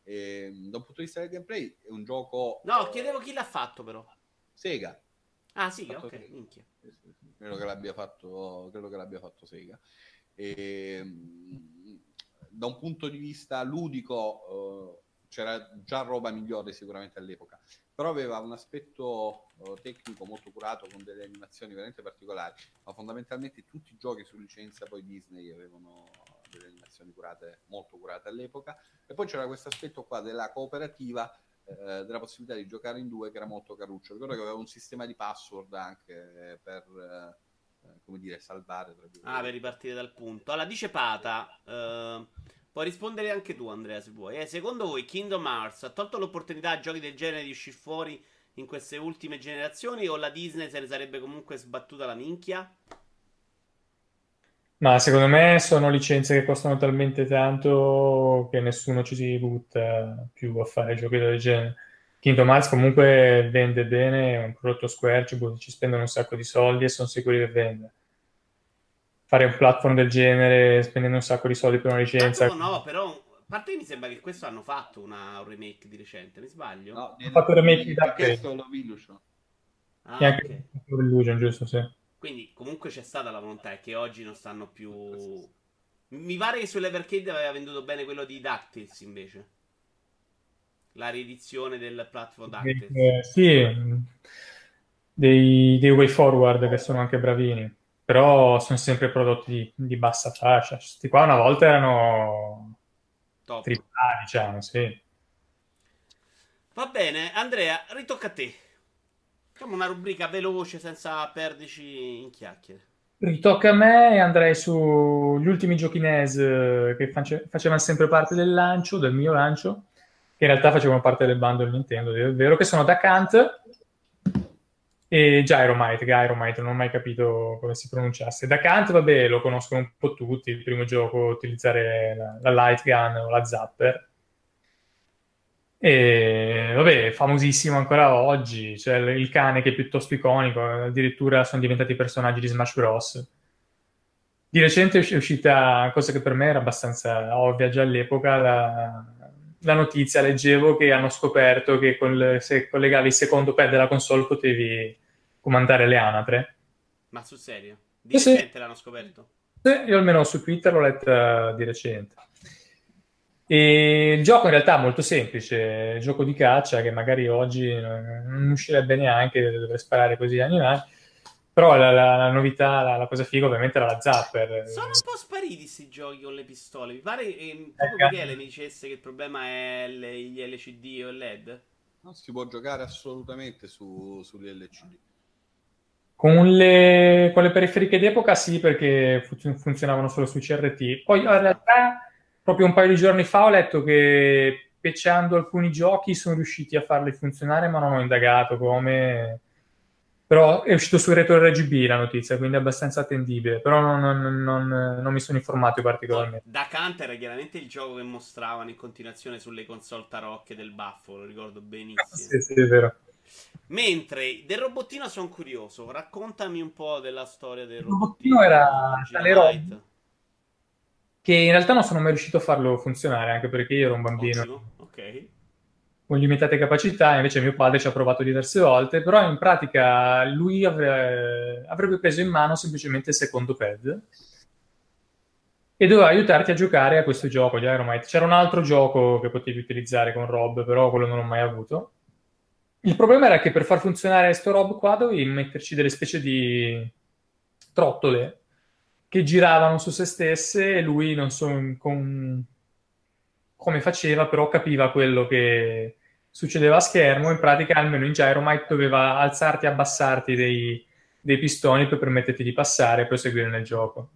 E, da un punto di vista del gameplay è un gioco... No, chiedevo chi l'ha fatto però. Sega. Ah, sì, ok, Sega. minchia. Credo che l'abbia fatto, credo che l'abbia fatto Sega. E, da un punto di vista ludico... Uh, c'era già roba migliore sicuramente all'epoca però aveva un aspetto uh, tecnico molto curato con delle animazioni veramente particolari, ma fondamentalmente tutti i giochi su licenza poi Disney avevano delle animazioni curate, molto curate all'epoca, e poi c'era questo aspetto qua della cooperativa, eh, della possibilità di giocare in due che era molto caruccio, ricordo che aveva un sistema di password anche per... Eh, come dire, salvare. ah, per ripartire dal punto. Allora, dice Pata, eh, Puoi rispondere anche tu, Andrea, se vuoi. Eh, secondo voi Kingdom Hearts ha tolto l'opportunità a giochi del genere di uscire fuori in queste ultime generazioni o la Disney se ne sarebbe comunque sbattuta la minchia? Ma secondo me sono licenze che costano talmente tanto che nessuno ci si butta più a fare giochi del genere. Kingdom Hearts comunque vende bene, è un prodotto Square, ci spendono un sacco di soldi e sono sicuri che vende fare un platform del genere spendendo un sacco di soldi per una licenza. No, no, però a parte che mi sembra che questo hanno fatto una, un remake di recente, mi sbaglio? No, hanno fatto il remake di Dark Illusion. Ah, e anche okay. Illusion, giusto, sì. Quindi comunque c'è stata la volontà è che oggi non stanno più... Mi pare che sull'Evercade aveva venduto bene quello di DuckTales invece. La riedizione del platform DuckTales. Eh, sì, dei, dei way forward che sono anche bravini però sono sempre prodotti di, di bassa fascia. Questi qua una volta erano Top. triplati, diciamo, sì. Va bene, Andrea, ritocca a te. Facciamo una rubrica veloce senza perderci in chiacchiere. Ritocca a me e andrei sugli ultimi giochi NES eh, che face- facevano sempre parte del lancio, del mio lancio, che in realtà facevano parte del bundle Nintendo, è vero che sono da Kant e Gyromite, Gyromite, non ho mai capito come si pronunciasse. Da Kant, vabbè, lo conoscono un po' tutti, il primo gioco utilizzare la, la light gun o la zapper. E vabbè, famosissimo ancora oggi, c'è cioè il cane che è piuttosto iconico, addirittura sono diventati personaggi di Smash Bros. Di recente è uscita, cosa che per me era abbastanza ovvia già all'epoca, la, la notizia, leggevo che hanno scoperto che con se collegavi il secondo pad della console potevi comandare le anatre. Ma sul serio? Di sì, recente sì. l'hanno scoperto? Sì, io almeno su Twitter l'ho letta di recente. E il gioco in realtà è molto semplice, gioco di caccia che magari oggi non uscirebbe neanche, dovrei sparare così animali. Però la, la, la novità, la, la, cosa figa ovviamente era la Zapper. Sono un po' spariti questi giochi con le pistole. Mi pare che eh, proprio Michele mi dicesse che il problema è le, gli LCD o il LED. Non si può giocare assolutamente su, sugli LCD. Con le, con le periferiche d'epoca sì, perché funzionavano solo sui CRT. Poi in realtà, proprio un paio di giorni fa ho letto che pecciando alcuni giochi sono riusciti a farli funzionare, ma non ho indagato come però è uscito su Retro RGB la notizia, quindi è abbastanza attendibile. Però non, non, non, non mi sono informato particolarmente. Da Kant era chiaramente il gioco che mostravano in continuazione sulle console tarocche del baffo, lo ricordo benissimo. sì, sì, è vero. Mentre del robottino sono curioso, raccontami un po' della storia del robottino. Il robottino era roba che in realtà non sono mai riuscito a farlo funzionare, anche perché io ero un bambino. Ottimo. Ok con limitate capacità, invece mio padre ci ha provato diverse volte, però in pratica lui avrebbe, avrebbe preso in mano semplicemente il secondo pad e doveva aiutarti a giocare a questo gioco di Iron C'era un altro gioco che potevi utilizzare con Rob, però quello non l'ho mai avuto. Il problema era che per far funzionare questo Rob qua dovevi metterci delle specie di trottole che giravano su se stesse e lui non so con... come faceva, però capiva quello che, succedeva a schermo, in pratica almeno in Gyromite doveva alzarti e abbassarti dei, dei pistoni per permetterti di passare e proseguire nel gioco.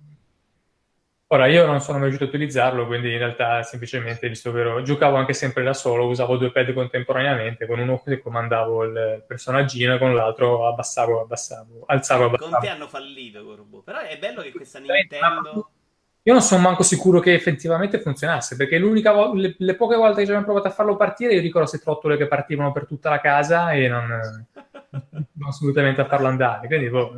Ora, io non sono mai riuscito a utilizzarlo, quindi in realtà semplicemente, visto che giocavo anche sempre da solo, usavo due pad contemporaneamente, con uno che comandavo il personaggino e con l'altro abbassavo, abbassavo, alzavo, abbassavo. Con te hanno fallito, Corbo. Però è bello che questa Nintendo... Io non sono manco sicuro che effettivamente funzionasse, perché l'unica vo- le, le, poche volte che ci abbiamo provato a farlo partire, io ricordo se trottole che partivano per tutta la casa e non, non assolutamente a farlo andare. Quindi, boh,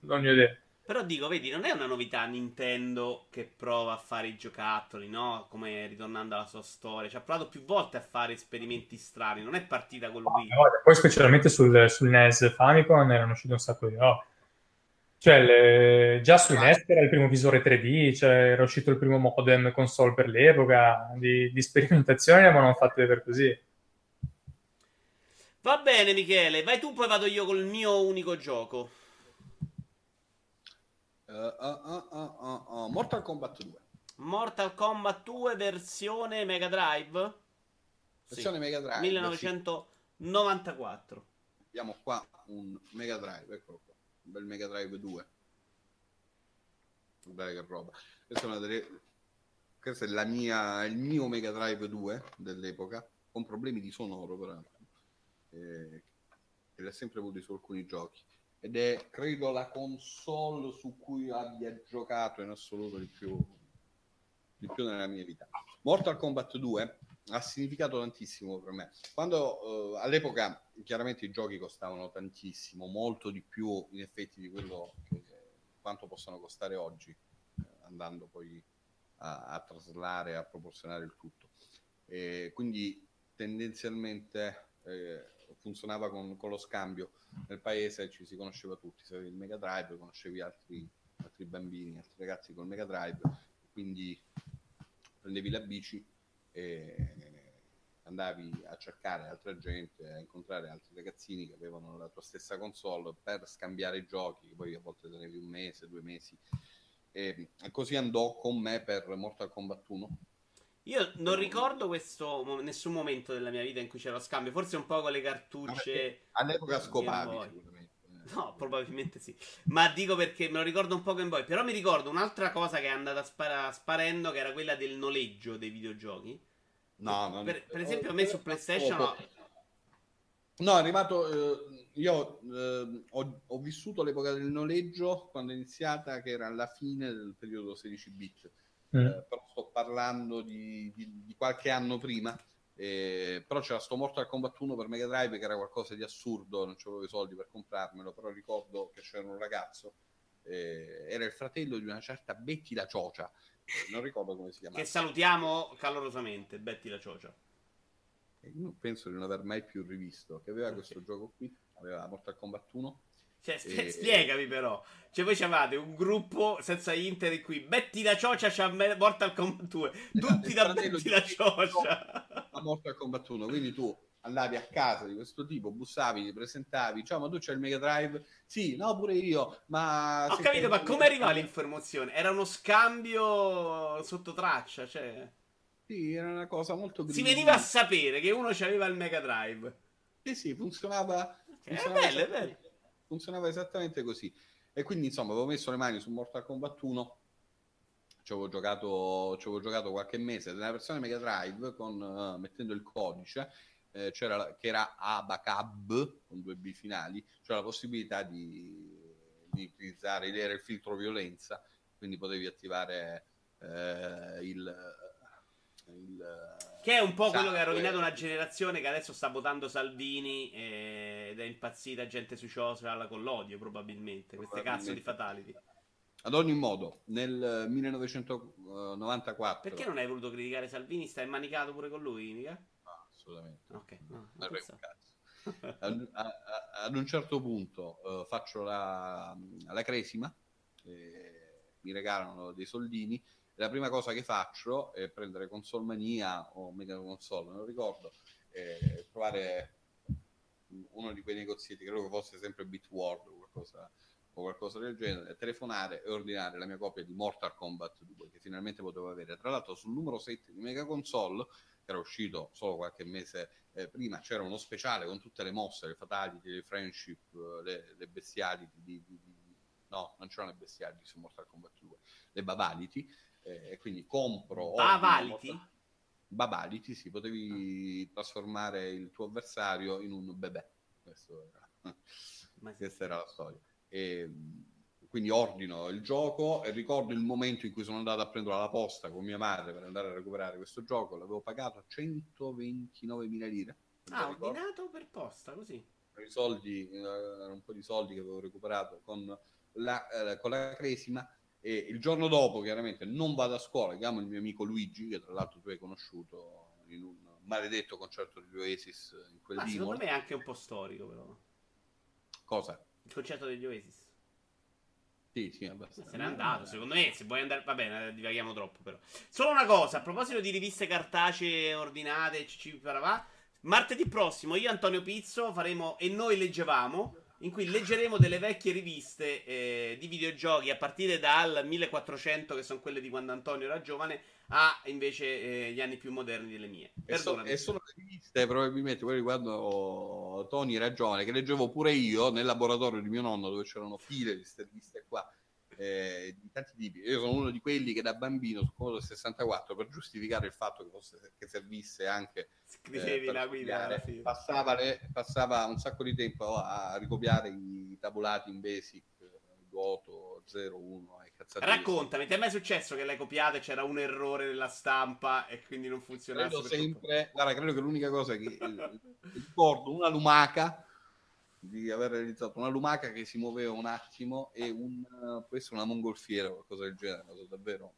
non ho idea. Però dico, vedi, non è una novità Nintendo che prova a fare i giocattoli, no? Come ritornando alla sua storia. Ci ha provato più volte a fare esperimenti strani, non è partita con lui. No, poi specialmente sul, sul NES Famicom erano usciti un sacco di robe. Cioè, le... già su NES era il primo visore 3D, cioè era uscito il primo modem console per l'epoca, di, di sperimentazioni ne avevano fatte per così. Va bene, Michele, vai tu, poi vado io col mio unico gioco. Uh, uh, uh, Mortal Kombat 2. Mortal Kombat 2 versione Mega Drive? Versione sì. Mega Drive 1994. Sì. Abbiamo qua un Mega Drive, eccolo qua bel Mega Drive 2. Guarda che roba. Questa è una delle... Questo è la mia, il mio Mega Drive 2 dell'epoca, con problemi di sonoro peraltro, eh, che l'ha sempre avuto su alcuni giochi. Ed è, credo, la console su cui abbia giocato in assoluto di più, di più nella mia vita. Mortal Kombat 2 ha significato tantissimo per me. Quando eh, all'epoca chiaramente i giochi costavano tantissimo, molto di più in effetti di quello che quanto possono costare oggi, eh, andando poi a, a, traslare, a proporzionare il tutto. E quindi tendenzialmente eh, funzionava con, con, lo scambio nel paese, ci si conosceva tutti, se avevi il Mega Drive, conoscevi altri, altri bambini, altri ragazzi col Mega Drive, quindi prendevi la bici andavi a cercare altra gente, a incontrare altri ragazzini che avevano la tua stessa console per scambiare giochi, che poi a volte tenevi un mese, due mesi. E così andò con me per Mortal Kombat 1. Io non ricordo questo nessun momento della mia vita in cui c'era lo scambio, forse un po' con le cartucce. All'epoca scopavi No, probabilmente sì. Ma dico perché me lo ricordo un po' Game Boy. Però mi ricordo un'altra cosa che è andata spara- sparendo, che era quella del noleggio dei videogiochi. No, non... per, per esempio, a me su PlayStation. No, no è arrivato. Eh, io eh, ho, ho, vissuto l'epoca del noleggio quando è iniziata, che era alla fine del periodo 16 bit. Mm. Eh, però sto parlando di, di, di qualche anno prima eh, però c'era sto Mortal Kombat 1 per Mega Drive che era qualcosa di assurdo, non avevo i soldi per comprarmelo, però ricordo che c'era un ragazzo, eh, era il fratello di una certa Betty la Ciocia, eh, non ricordo come si chiama. Che salutiamo calorosamente, Betty la Ciocia. Io penso di non aver mai più rivisto, che aveva okay. questo gioco qui, aveva Mortal Kombat 1 cioè, e... spiegami però. Cioè, voi avevate un gruppo senza Inter qui. Betty la cioccia c'ha Mortal Kombat 2. Tutti da Betty la cioccia. A Mortal Kombat 1. Quindi tu andavi a casa di questo tipo, bussavi, ti presentavi, ciao, ma tu c'hai il Mega Drive? Sì, no, pure io, ma... Ho capito, ma come arriva l'informazione? Era uno scambio sotto traccia, cioè... Sì, era una cosa molto... Si veniva a sapere che uno aveva il Mega Drive. Sì, sì, funzionava... funzionava, è bello, è bello. funzionava esattamente così. E quindi, insomma, avevo messo le mani su Mortal Kombat 1 ci avevo giocato, ci avevo giocato qualche mese nella versione Mega Drive con, uh, mettendo il codice eh, c'era, che era Abacab con due B finali, c'era la possibilità di, di utilizzare era il filtro violenza, quindi potevi attivare eh, il, il, che è un po' quello che ha rovinato una generazione che adesso sta votando Salvini ed è impazzita gente sui social con l'odio probabilmente, queste cazzo di fatality. Ad ogni modo, nel 1994... Perché non hai voluto criticare Salvini? Stai manicato pure con lui, mica? Assolutamente. Ok, no, non ad, ad, un certo punto uh, faccio la, la cresima, eh, mi regalano dei soldini. La prima cosa che faccio è prendere console mania o mega console, non ricordo, e provare uno di quei negozietti, credo che fosse sempre Bitworld o qualcosa, o qualcosa del genere, telefonare e ordinare la mia copia di Mortal Kombat 2 che finalmente potevo avere. Tra l'altro sul numero 7 di Mega Console era uscito solo qualche mese eh, prima, c'era uno speciale con tutte le mosse, le fatality, le friendship, le, le bestiali di, di, di, no, non c'erano le bestiali su Mortal Kombat 2, le babality, eh, e quindi compro... Babality? Mortal... Babality, sì, potevi trasformare il tuo avversario in un bebè. Questo era, questa era la storia. E, quindi ordino il gioco e ricordo il momento in cui sono andato a prenderlo alla posta con mia madre per andare a recuperare questo gioco, l'avevo pagato a 129.000 lire. Ah, ordinato per posta, così. I soldi, eh, un po' di soldi che avevo recuperato con la, eh, con la cresima e il giorno dopo chiaramente non vado a scuola, chiamo il mio amico Luigi, che tra l'altro tu hai conosciuto in un maledetto concerto di Oasis in quel ah, Secondo me è anche un po' storico però. Cosa? Il concerto degli Oasis. Sì, sì, abbastanza. Se n'è andato, secondo me, se vuoi andare... Va bene, divaghiamo troppo però. Solo una cosa, a proposito di riviste cartacee ordinate, ci parava. Martedì prossimo io e Antonio Pizzo faremo E noi leggevamo, in cui leggeremo delle vecchie riviste eh, di videogiochi a partire dal 1400, che sono quelle di quando Antonio era giovane, a invece eh, gli anni più moderni delle mie. E, so, e sono riviste probabilmente quelle quando Tony era giovane, che leggevo pure io nel laboratorio di mio nonno dove c'erano file di queste riviste qua. Eh, di tanti tipi. Io sono uno di quelli che da bambino su Commodore 64 per giustificare il fatto che, fosse, che servisse anche scrivevi eh, la guida sì. passava, le, passava, un sacco di tempo a ricopiare i tabulati in basic Goto 01 Raccontami, ti è mai successo che l'hai copiata e c'era un errore nella stampa e quindi non funzionava? Credo sempre, guarda, credo che l'unica cosa che eh, ricordo una lumaca di aver realizzato una lumaca che si muoveva un attimo e un, può essere una mongolfiera o qualcosa del genere, cosa davvero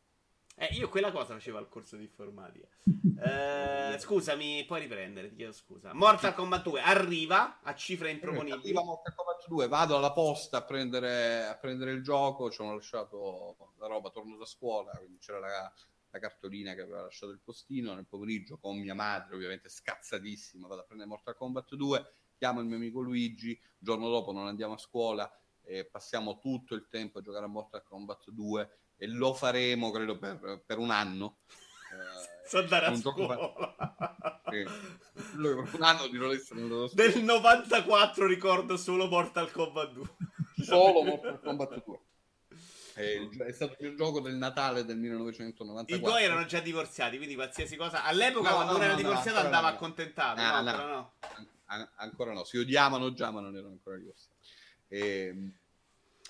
eh, io quella cosa facevo al corso di informatica. Eh, scusami, puoi riprendere, ti chiedo scusa. Mortal Kombat 2 arriva a cifre improponibili. Arriva Mortal Kombat 2, vado alla posta a prendere, a prendere il gioco, ci hanno lasciato la roba, torno da scuola, quindi c'era la, la, cartolina che aveva lasciato il postino nel pomeriggio con mia madre, ovviamente scazzatissima, vado a prendere Mortal Kombat 2, chiamo il mio amico Luigi, il giorno dopo non andiamo a scuola e passiamo tutto il tempo a giocare a Mortal Kombat 2 e lo faremo credo per, per un anno. Eh, andare a scuola. Sì. un anno di non essere Del 94 ricordo solo Mortal Kombat 2. Solo Mortal Kombat 2. È stato il gioco del Natale del 1994. I tuoi erano già divorziati, quindi qualsiasi cosa. All'epoca, no, quando no, uno era no, divorziato, andava accontentato. Ah, no, no. An- ancora no. Si odiavano già, ma non erano ancora. E, ehm,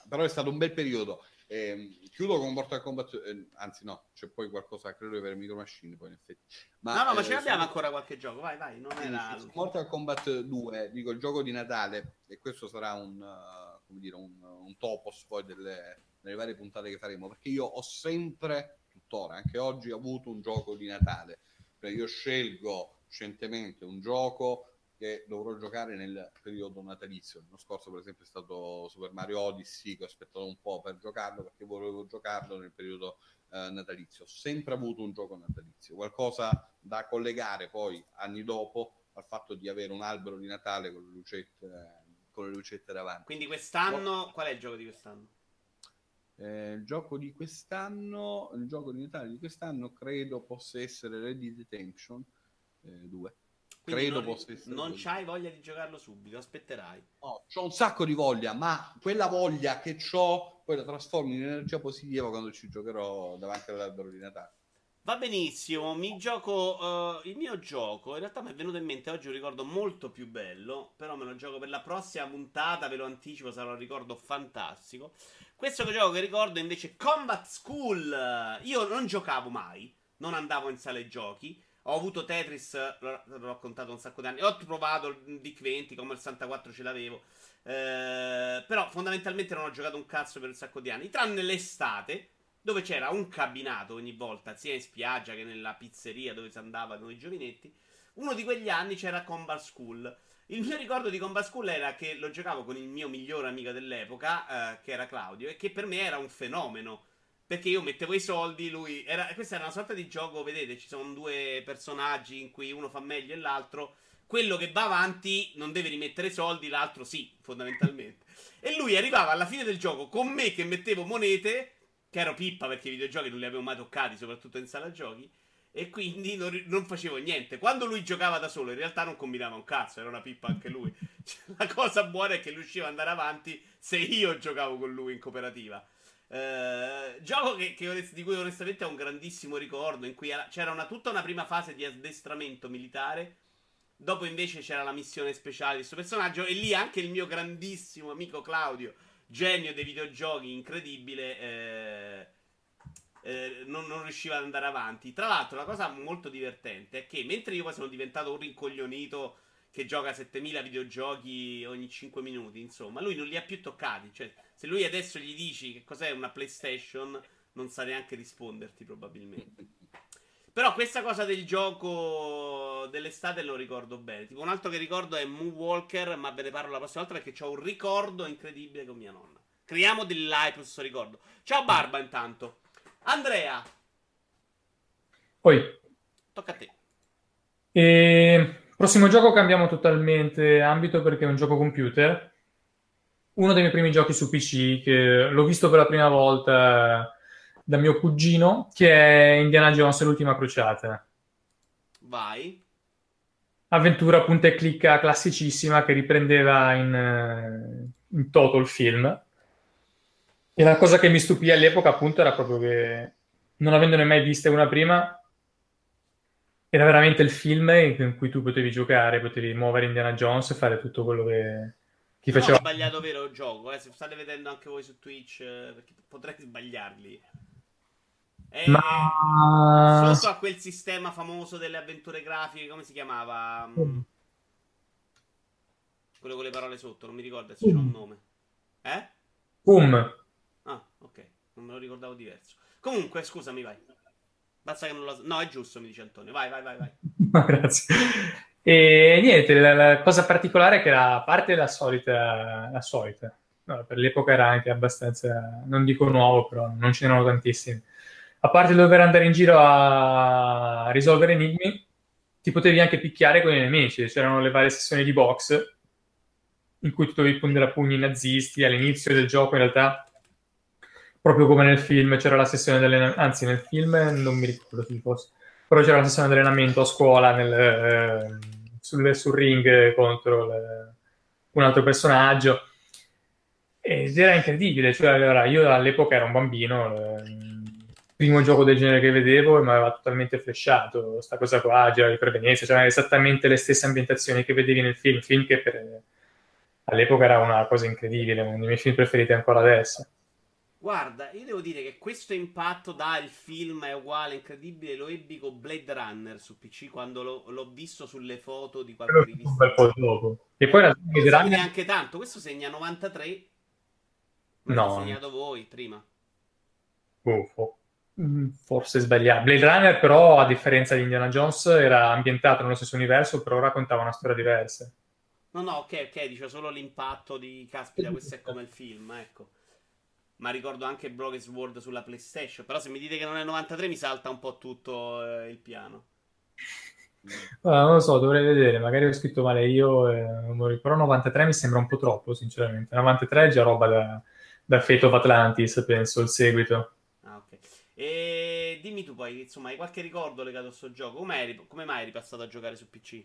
però è stato un bel periodo. Eh, chiudo con Mortal Kombat, eh, anzi no, c'è poi qualcosa, credo di avere Micro Machine poi in effetti. Ma, no, no, ma eh, ce l'abbiamo sono... ancora qualche gioco, vai, vai, non era... Mortal Kombat 2, dico il gioco di Natale, e questo sarà un, uh, come dire, un, un topos poi delle, delle, varie puntate che faremo, perché io ho sempre, tuttora, anche oggi, avuto un gioco di Natale. Cioè io scelgo scientemente un gioco che dovrò giocare nel periodo natalizio. L'anno scorso, per esempio, è stato Super Mario Odyssey, che ho aspettato un po' per giocarlo perché volevo giocarlo nel periodo eh, natalizio. Ho sempre avuto un gioco natalizio, qualcosa da collegare poi anni dopo al fatto di avere un albero di Natale con le lucette, con le lucette davanti. Quindi quest'anno, qual è il gioco di quest'anno? Eh, il gioco di quest'anno, il gioco di Natale di quest'anno credo possa essere Ready Detention eh, 2. Quindi credo non, possa essere. Non c'hai voglia di giocarlo subito, aspetterai. No, ho un sacco di voglia, ma quella voglia che ho poi la trasformo in energia positiva quando ci giocherò davanti all'albero di Natale. Va benissimo, mi gioco uh, il mio gioco. In realtà mi è venuto in mente oggi un ricordo molto più bello. Però me lo gioco per la prossima puntata, ve lo anticipo, sarà un ricordo fantastico. Questo che gioco che ricordo invece è Combat School. Io non giocavo mai, non andavo in sale giochi. Ho avuto Tetris, l'ho, l'ho raccontato un sacco di anni. Ho provato il Dick 20, come il 64 ce l'avevo. Eh, però fondamentalmente non ho giocato un cazzo per un sacco di anni. Tranne l'estate dove c'era un cabinato ogni volta, sia in spiaggia che nella pizzeria dove si andava noi giovinetti. Uno di quegli anni c'era Combat School. Il mio ricordo di Combat School era che lo giocavo con il mio migliore amico dell'epoca, eh, che era Claudio, e che per me era un fenomeno. Perché io mettevo i soldi, lui. Era, questa era una sorta di gioco, vedete, ci sono due personaggi in cui uno fa meglio e l'altro. Quello che va avanti non deve rimettere soldi, l'altro sì, fondamentalmente. E lui arrivava alla fine del gioco con me che mettevo monete che ero pippa perché i videogiochi non li avevo mai toccati, soprattutto in sala giochi. E quindi non, non, facevo niente. Quando lui giocava da solo, in realtà non combinava un cazzo, era una pippa anche lui. Cioè, la cosa buona è che riusciva ad andare avanti se io giocavo con lui in cooperativa. Uh, gioco che, che, di cui onestamente ho un grandissimo ricordo, in cui era, c'era una, tutta una prima fase di addestramento militare. Dopo invece c'era la missione speciale di questo personaggio. E lì anche il mio grandissimo amico Claudio genio dei videogiochi, incredibile, eh, eh, non, non, riusciva ad andare avanti. Tra l'altro, la cosa molto divertente è che mentre io poi sono diventato un rincoglionito che gioca 7000 videogiochi ogni 5 minuti, insomma, lui non li ha più toccati. Cioè, se lui adesso gli dici che cos'è una PlayStation, non sa neanche risponderti, probabilmente. Però questa cosa del gioco dell'estate lo ricordo bene. Tipo un altro che ricordo è Moonwalker, ma ve ne parlo la prossima volta perché ho un ricordo incredibile con mia nonna. Creiamo dell'hype su questo ricordo. Ciao Barba intanto. Andrea. Poi. Tocca a te. E... Prossimo gioco cambiamo totalmente ambito perché è un gioco computer. Uno dei miei primi giochi su PC che l'ho visto per la prima volta da mio cugino, che è Indiana Jones l'ultima crociata. Vai. Avventura punta e clicca classicissima che riprendeva in, eh, in toto il film. E la cosa che mi stupì all'epoca appunto era proprio che non avendone mai viste una prima, era veramente il film in cui tu potevi giocare, potevi muovere Indiana Jones e fare tutto quello che, chi faceva... Ho sbagliato vero il gioco, eh, se state vedendo anche voi su Twitch, eh, perché potrei sbagliarli. È Ma... sotto a quel sistema famoso delle avventure grafiche, come si chiamava? Mm. Quello con le parole sotto, non mi ricordo se c'è un nome. Eh? Um. Ah, ok, non me lo ricordavo diverso. Comunque, scusami, vai. Basta che non lo... No, è giusto, mi dice Antonio. Vai, vai, vai, vai. Grazie. E niente, la, la, cosa particolare è che la parte la solita, la solita. No, per l'epoca era anche abbastanza, non dico nuovo, però non ce n'erano tantissimi a parte dover andare in giro a risolvere enigmi, ti potevi anche picchiare con i nemici. C'erano le varie sessioni di box in cui tu dovevi prendere a pugni nazisti. All'inizio del gioco, in realtà, proprio come nel film, c'era la sessione dell'allenamento. Anzi, nel film non mi ricordo chi fosse, però c'era la sessione di allenamento a scuola nel, eh, sul, sul, ring contro le, un altro personaggio. Ed era incredibile. Cioè, allora, io all'epoca ero un bambino. Eh, primo gioco del genere che vedevo e mi aveva totalmente flashato sta cosa qua, girare per Venezia, c'erano esattamente le stesse ambientazioni che vedevi nel film, film che per... all'epoca era una cosa incredibile, uno dei miei film preferiti ancora adesso. Guarda, io devo dire che questo impatto dal film è uguale, incredibile, lo ebbi con Blade Runner su PC quando l'ho, l'ho visto sulle foto di qualche rivista. Un bel po' dopo. E poi la Blade Runner... neanche tanto, questo segna 93. No. segnato voi prima. Buffo. Mm, forse sbagliato. Blade Runner, però, a differenza di Indiana Jones, era ambientato nello stesso universo, però raccontava una storia diversa. No, no, ok, ok, dice solo l'impatto di caspita, questo è come il film, ecco. Ma ricordo anche Broken World sulla PlayStation. Però se mi dite che non è 93 mi salta un po' tutto eh, il piano. Uh, non lo so, dovrei vedere, magari ho scritto male io, eh, però 93 mi sembra un po' troppo, sinceramente. 93 è già roba da, da Fate of Atlantis, penso, il seguito. Ah, ok. E dimmi tu poi, insomma, hai qualche ricordo legato a questo gioco? Come, come mai eri passato a giocare su PC?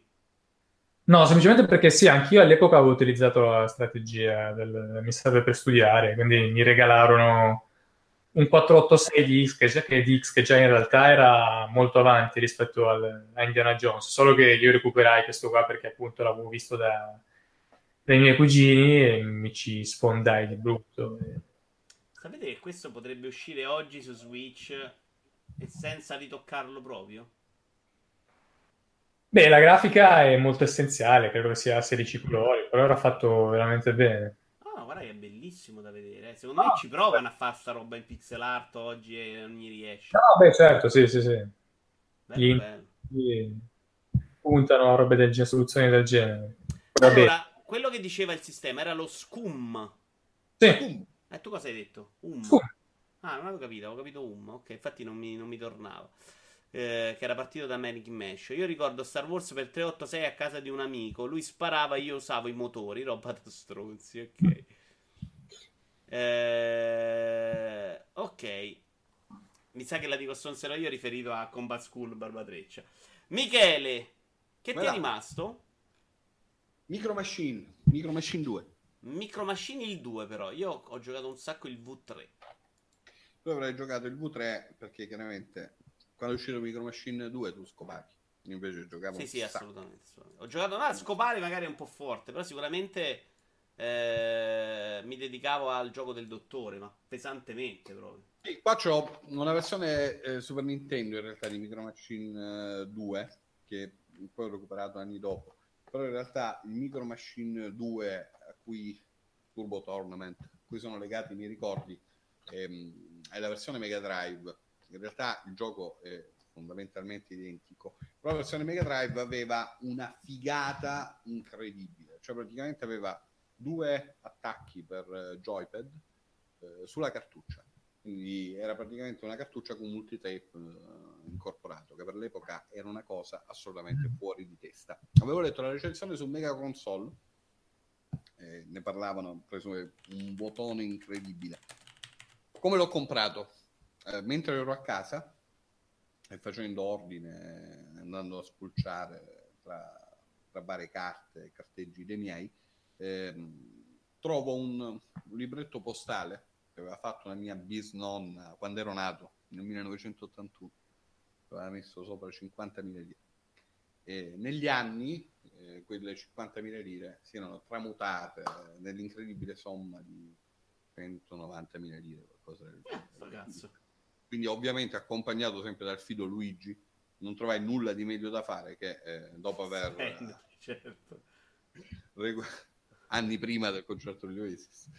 No, semplicemente perché sì, anch'io all'epoca avevo utilizzato la strategia del mi serve per studiare, quindi mi regalarono un 486 di X, che, già, che, di X, che già in realtà era molto avanti rispetto al, a Indiana Jones, solo che io recuperai questo qua perché appunto l'avevo visto da, dai miei cugini e mi ci sfondai di brutto. Sapete che questo potrebbe uscire oggi su Switch e senza ritoccarlo proprio? Beh, la grafica è molto essenziale, credo che sia a 16 colori, però era fatto veramente bene. Ah, guarda che è bellissimo da vedere. Eh. Secondo no, me ci provano a fare sta roba in pixel art oggi e non gli riesce. No, beh, certo, sì, sì, sì. Bello, bello. Gli... puntano a robe del genere, soluzioni del genere. Vabbè. Allora, quello che diceva il sistema era lo scum. Sì. Scum. E tu cosa hai detto? Um. Scum. Ah, non avevo capito, avevo capito um. Ok, infatti non mi, non mi tornava eh, che era partito da Manic Mesh. Io ricordo Star Wars per 386 a casa di un amico. Lui sparava, io usavo i motori, roba da stronzi. Ok. Eh, ok. Mi sa che la dico stronzerò io riferito a Combat School Barbatreccia. Michele, che ti è rimasto? Micro Machine, Micro Machine 2. Micro Machine il 2 però, io ho giocato un sacco il V3. Tu avrai giocato il V3 perché chiaramente quando è uscito Micro Machine 2 tu scopavi. Invece giocavo Sì, sì, assolutamente, assolutamente, Ho giocato a scopare magari un po' forte, però sicuramente eh, mi dedicavo al gioco del dottore, ma pesantemente proprio. Sì, qua c'ho una versione eh, Super Nintendo in realtà di Micro Machine 2 eh, che poi ho recuperato anni dopo. Però in realtà il Micro Machine 2 a cui Turbo Tournament, a cui sono legati i miei ricordi, ehm, è la versione Mega Drive in realtà il gioco è fondamentalmente identico, però la versione Mega Drive aveva una figata incredibile, cioè praticamente aveva due attacchi per uh, joypad uh, sulla cartuccia, quindi era praticamente una cartuccia con multitape uh, incorporato, che per l'epoca era una cosa assolutamente fuori di testa. Avevo letto la recensione su Mega Console, eh, ne parlavano, preso un vuotone incredibile. Come l'ho comprato? Eh, mentre ero a casa e facendo ordine, andando a spulciare tra, tra varie carte e carteggi dei miei, ehm, trovo un, libretto postale che aveva fatto una mia bisnonna quando ero nato nel 1981, aveva messo sopra 50.000 lire. E negli anni eh, quelle 50.000 lire si erano tramutate nell'incredibile somma di 190.000 lire, qualcosa del genere. Eh, quindi ovviamente accompagnato sempre dal fido Luigi, non trovai nulla di meglio da fare che eh, dopo aver eh, certo. regu- anni prima del concerto di Oasis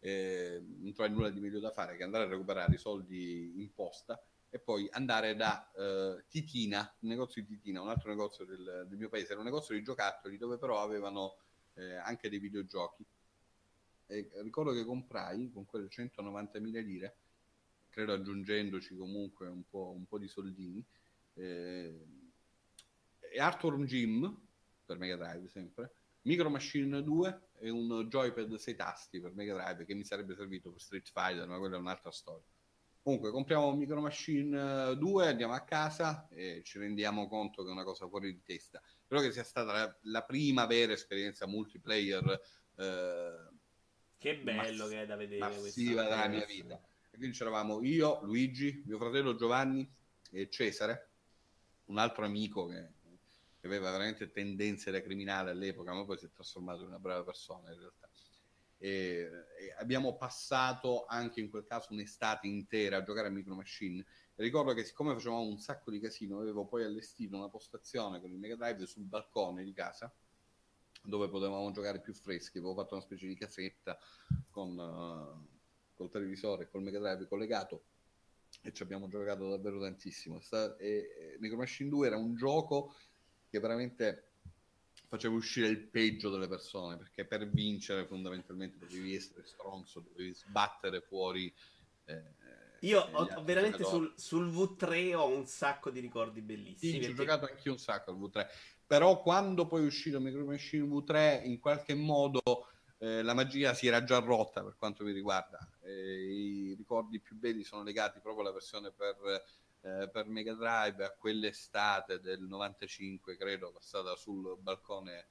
eh, non trovai nulla di meglio da fare che andare a recuperare i soldi in posta e poi andare da uh, Titina, il negozio di Titina, un altro negozio del, del, mio paese, era un negozio di giocattoli dove però avevano eh, anche dei videogiochi. E ricordo che comprai con quelle 190.000 lire credo aggiungendoci comunque un po', un po di soldini. Eh, e Arthur Jim per Mega Drive sempre, Micro Machine 2 e un joypad 6 tasti per Mega Drive che mi sarebbe servito per Street Fighter, ma quella è un'altra storia. Comunque, compriamo Micro Machine 2, andiamo a casa e ci rendiamo conto che è una cosa fuori di testa. Però che sia stata la, la prima vera esperienza multiplayer. Eh, che bello mass- che è da vedere massiva della mia vita quindi c'eravamo io, Luigi, mio fratello Giovanni e Cesare, un altro amico che, che aveva veramente tendenze da criminale all'epoca, ma poi si è trasformato in una brava persona in realtà. E, e abbiamo passato anche in quel caso un'estate intera a giocare a Micro Machine. Ricordo che siccome facevamo un sacco di casino, avevo poi allestito una postazione con il Mega Drive sul balcone di casa dove potevamo giocare più freschi. Avevo fatto una specie di casetta con uh, col televisore e col Mega Drive collegato e ci abbiamo giocato davvero tantissimo. Sta, e, e Micro Machine 2 era un gioco che veramente faceva uscire il peggio delle persone perché per vincere fondamentalmente dovevi essere stronzo, dovevi sbattere fuori eh, Io ho, ho veramente sul, sul, V3 ho un sacco di ricordi bellissimi. Sì, perché... ho giocato anch'io un sacco al V3. Però quando poi è uscito Micro Machine V3, in qualche modo eh, la magia si era già rotta per quanto mi riguarda. Eh, I ricordi più belli sono legati proprio alla versione per, eh, per Mega Drive, a quell'estate del 95, credo, passata sul balcone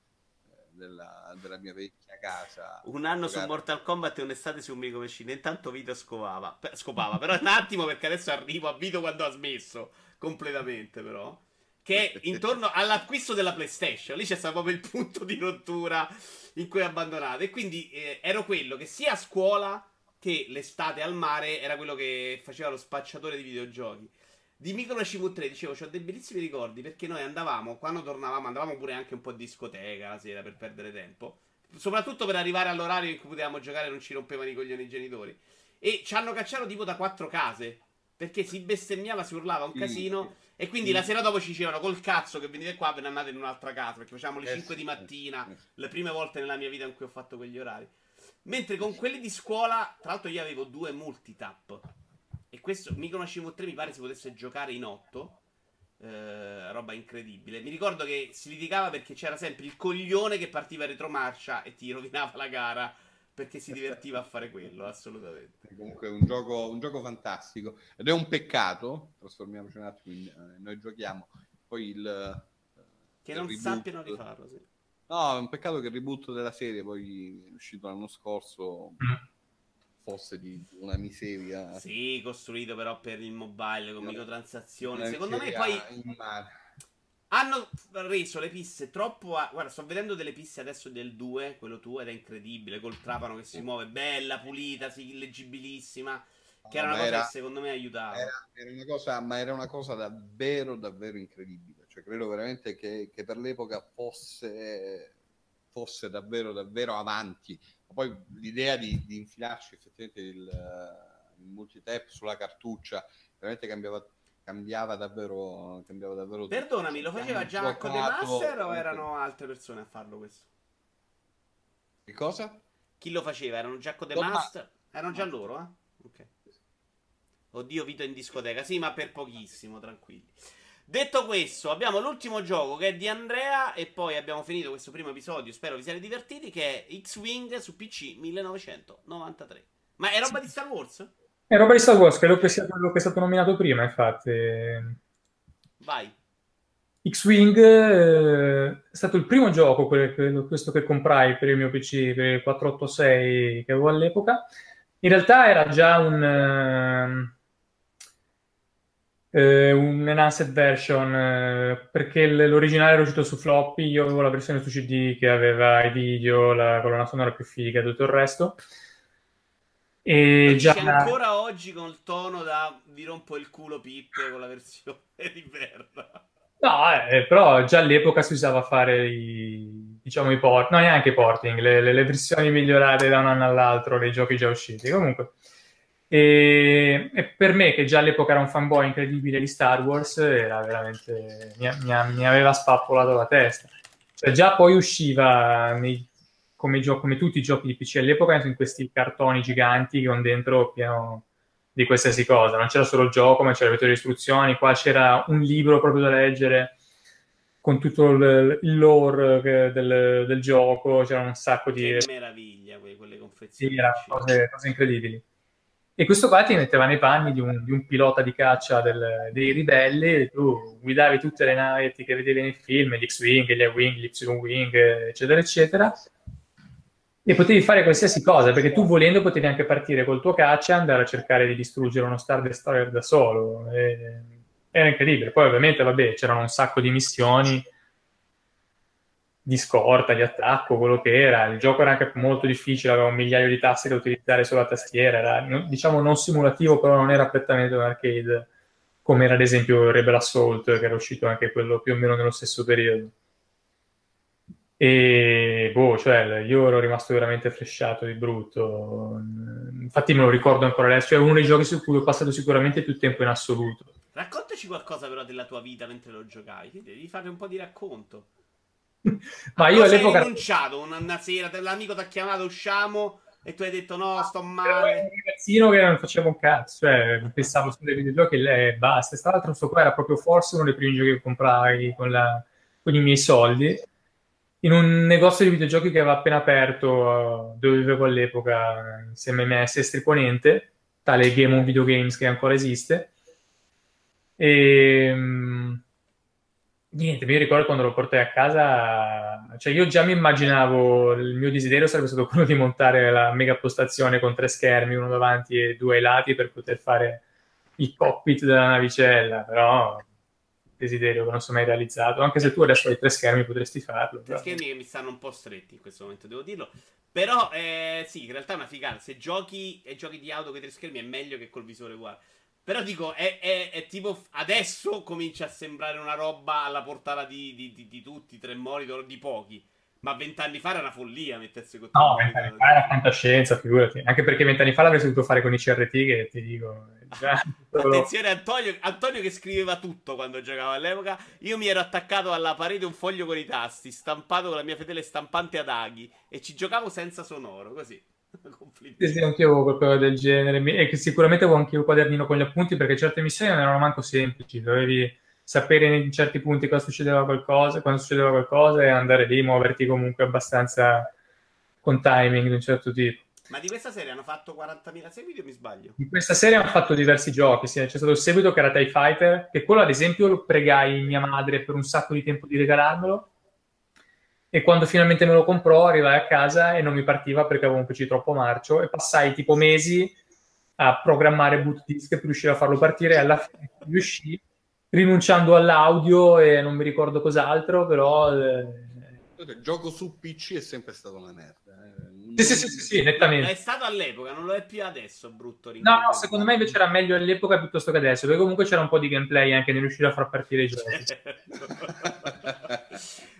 della, della, mia vecchia casa. Un anno giocare. su Mortal Kombat e un'estate su Micro Machine. Intanto Vito scovava. scopava. però un attimo perché adesso arrivo a Vito quando ha smesso. Completamente, però. Che è intorno all'acquisto della PlayStation. Lì c'è stato proprio il punto di rottura in cui è abbandonato. E quindi eh, ero quello che sia a scuola che l'estate al mare era quello che faceva lo spacciatore di videogiochi di Micro CV 3 dicevo, ho dei bellissimi ricordi perché noi andavamo, quando tornavamo, andavamo pure anche un po' in discoteca la sera per perdere tempo. Soprattutto per arrivare all'orario in cui potevamo giocare e non ci rompevano i coglioni i genitori. E ci hanno cacciato tipo da quattro case. Perché si bestemmiava, si urlava un casino. Sì. E quindi sì. la sera dopo ci dicevano col cazzo che venite qua, ve ne andate in un'altra casa. Perché facevamo le eh 5 sì, di mattina, le prime volte nella mia vita in cui ho fatto quegli orari. Mentre con quelli di scuola, tra l'altro io avevo due multitap. E questo Micro Machine 3 mi pare si potesse giocare in 8. Eh, roba incredibile. Mi ricordo che si litigava perché c'era sempre il coglione che partiva retromarcia e ti rovinava la gara perché si divertiva a fare quello, assolutamente. Comunque è un gioco, un gioco fantastico ed è un peccato, trasformiamoci un attimo, in, eh, noi giochiamo, poi il... Eh, che non reboot, sappiano rifarlo, sì. No, è un peccato che il reboot della serie poi è uscito l'anno scorso mm fosse di una miseria. Sì, costruito però per il mobile con microtransazioni. Secondo me poi hanno reso le piste troppo. A... Guarda, sto vedendo delle piste adesso del 2, quello tuo, ed è incredibile. Col trapano che si muove, bella, pulita, sì, leggibilissima. Che era una cosa era, che secondo me aiutava. Era, era, una cosa, ma era una cosa davvero, davvero incredibile. Cioè, credo veramente che, che per l'epoca fosse, fosse davvero, davvero avanti poi l'idea di, di infilarci effettivamente il, il multitap sulla cartuccia veramente cambiava cambiava davvero, cambiava davvero Perdonami, lo faceva già Codemaster o erano altre persone a farlo questo? Che cosa? Chi lo faceva? Erano già Codemaster? Erano già loro, eh? Ok. Oddio, Vito in discoteca. Sì, ma per pochissimo, tranquilli. Detto questo, abbiamo l'ultimo gioco che è di Andrea e poi abbiamo finito questo primo episodio, spero vi siate divertiti, che è X-Wing su PC 1993. Ma è roba di Star Wars? È roba di Star Wars, credo che sia quello che è stato nominato prima, infatti. Vai. X-Wing eh, è stato il primo gioco, quello, questo che comprai per il mio PC, per il 486 che avevo all'epoca. In realtà era già un... Uh, eh, un enhanced version eh, perché l'originale era uscito su floppy, io avevo la versione su CD che aveva i video, la colonna sonora più figa e tutto il resto. E già... ancora oggi con il tono da vi rompo il culo Pippe con la versione di merda. No, eh, però già all'epoca si usava fare i, diciamo, i port, no neanche i porting, le, le, le versioni migliorate da un anno all'altro dei giochi già usciti. Comunque, e, e, per me, che già all'epoca era un fanboy incredibile di Star Wars, era veramente mi, mi, mi aveva spappolato la testa. Cioè, già poi usciva nei, come, gio- come, tutti i giochi di PC all'epoca in questi cartoni giganti con dentro pieno di qualsiasi cosa. Non c'era solo il gioco, ma c'era le istruzioni. Qua c'era un libro proprio da leggere con tutto il, il lore del, del, gioco. C'era un sacco di. Che meraviglia, quelle confezioni. Sì, cose, cose incredibili. E questo qua ti metteva nei panni di un, di un pilota di caccia del, dei ribelli, tu guidavi tutte le navi che vedevi nei film, gli X-Wing, gli A-Wing, gli Y-Wing, eccetera, eccetera, e potevi fare qualsiasi cosa, perché tu volendo potevi anche partire col tuo caccia e andare a cercare di distruggere uno Star Destroyer da solo. E, era incredibile. Poi ovviamente, vabbè, c'erano un sacco di missioni di scorta, di attacco, quello che era. Il gioco era anche molto difficile, aveva un migliaio di taste da utilizzare sulla tastiera, era diciamo non simulativo, però non era prettamente un arcade come era ad esempio Rebel Assault, che era uscito anche quello più o meno nello stesso periodo. E boh, cioè, io ero rimasto veramente fresciato di brutto. Infatti me lo ricordo ancora adesso, è uno dei giochi su cui ho passato sicuramente più tempo in assoluto. Raccontaci qualcosa però della tua vita mentre lo giocavi, devi fare un po' di racconto. Ma io all'epoca. Hai rinunciato una, una sera, l'amico ti ha chiamato, usciamo e tu hai detto no, sto male. Ero un ragazzino che non faceva un cazzo, cioè pensavo solo ai videogiochi e lei basta. Tra l'altro, questo qua era proprio forse uno dei primi giochi che comprai con, la, con i miei soldi in un negozio di videogiochi che aveva appena aperto dove vivevo all'epoca insieme ai miei Estri Ponente, tale Game on Video Games che ancora esiste. E ehm, niente, mi ricordo quando lo portai a casa, cioè io già mi immaginavo, il mio desiderio sarebbe stato quello di montare la mega postazione con tre schermi, uno davanti e due ai lati per poter fare il cockpit della navicella, però desiderio che non è mai realizzato, anche se tu adesso hai tre schermi potresti farlo. Tre schermi che mi stanno un po' stretti in questo momento, devo dirlo. Però eh, sì, in realtà è una figata, se giochi e giochi di auto con i tre schermi è meglio che col visore uguale. Però dico, è, è, è, tipo adesso comincia a sembrare una roba alla portata di, di, di, di tutti, tre monitor, di pochi. Ma vent'anni fa era una follia mettersi con No, vent'anni fa era fantascienza, figurati. Anche perché vent'anni fa l'avresti dovuto fare con i CRT, che ti dico. Già, Attenzione, Antonio, Antonio che scriveva tutto quando giocava all'epoca. Io mi ero attaccato alla parete un foglio con i tasti, stampato con la mia fedele stampante ad aghi, e ci giocavo senza sonoro, così. Sì, anche io qualcosa del genere. E sicuramente avevo anche un quadernino con gli appunti perché certe missioni non erano manco semplici. Dovevi sapere in certi punti cosa succedeva qualcosa, quando succedeva qualcosa e andare lì, muoverti comunque abbastanza con timing di un certo tipo. Ma di questa serie hanno fatto 40.000 seguiti o mi sbaglio? In questa serie hanno fatto diversi giochi, sì. c'è stato il seguito che era TIE Fighter, che quello ad esempio lo pregai mia madre per un sacco di tempo di regalarmelo e quando finalmente me lo comprò arrivai a casa e non mi partiva perché avevo un PC troppo marcio e passai tipo mesi a programmare boot disk per riuscire a farlo partire e alla fine riuscì rinunciando all'audio e non mi ricordo cos'altro però eh... il gioco su PC è sempre stata una merda sì, sì, sì, sì, nettamente. È stato all'epoca, non lo è più adesso, brutto. No, no, secondo me invece era meglio all'epoca piuttosto che adesso, perché comunque c'era un po' di gameplay anche nel riuscire a far partire i giochi.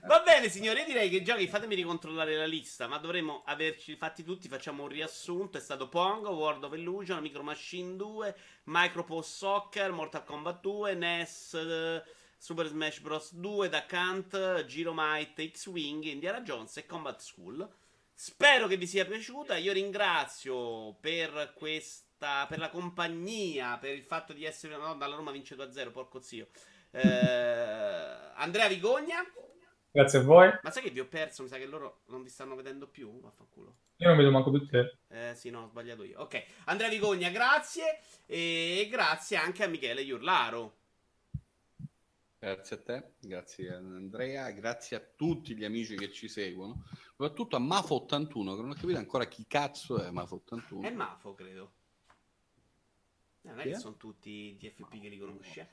Va bene, signori, direi che giochi, fatemi ricontrollare la lista, ma dovremmo averci fatti tutti, facciamo un riassunto. È stato Pongo, World of Illusion, Micro Machine 2, Micropost Soccer, Mortal Kombat 2, NES... Uh, Super Smash Bros. 2, Da Kant, Giromite, X-Wing, Indiana Jones e Combat School. Spero che vi sia piaciuta. Io ringrazio per questa. per la compagnia, per il fatto di essere una donna. La Roma vince 2-0, porco zio. Eh, Andrea Vigogna. Grazie a voi. Ma sai che vi ho perso? Mi sa che loro non vi stanno vedendo più. Vaffanculo. Io non vedo manco più te. Eh sì, no, ho sbagliato io. Ok. Andrea Vigogna, grazie. E grazie anche a Michele Iurlaro. Grazie a te, grazie a Andrea, grazie a tutti gli amici che ci seguono, soprattutto a Mafo81, che non ho capito ancora chi cazzo è Mafo81. È Mafo, credo. Eh, non è che, sono tutti DFP che li conosci.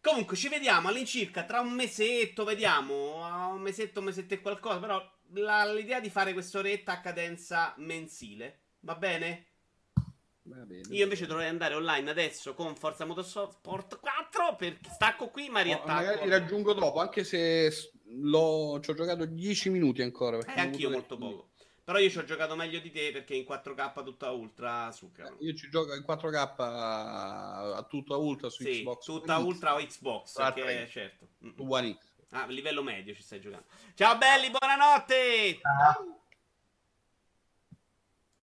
Comunque ci vediamo all'incirca tra un mesetto, vediamo, un mesetto, un mesetto e qualcosa, però la, l'idea di fare quest'oretta a cadenza mensile, va bene? Io invece dovrei andare online adesso con Forza Motorsport 4 perché stacco qui ma riattacco. Oh, magari ti raggiungo dopo, anche se l'ho, ci ho giocato 10 minuti ancora. Eh, anch'io molto poco. Però io ci ho giocato meglio di te perché in 4K tutta ultra zucchero. Io ci gioco in 4K a tutta ultra su sì, Xbox. Tutta ultra o Xbox, perché certo. One X. Ah, livello medio ci stai giocando. Ciao belli, buonanotte! Ciao.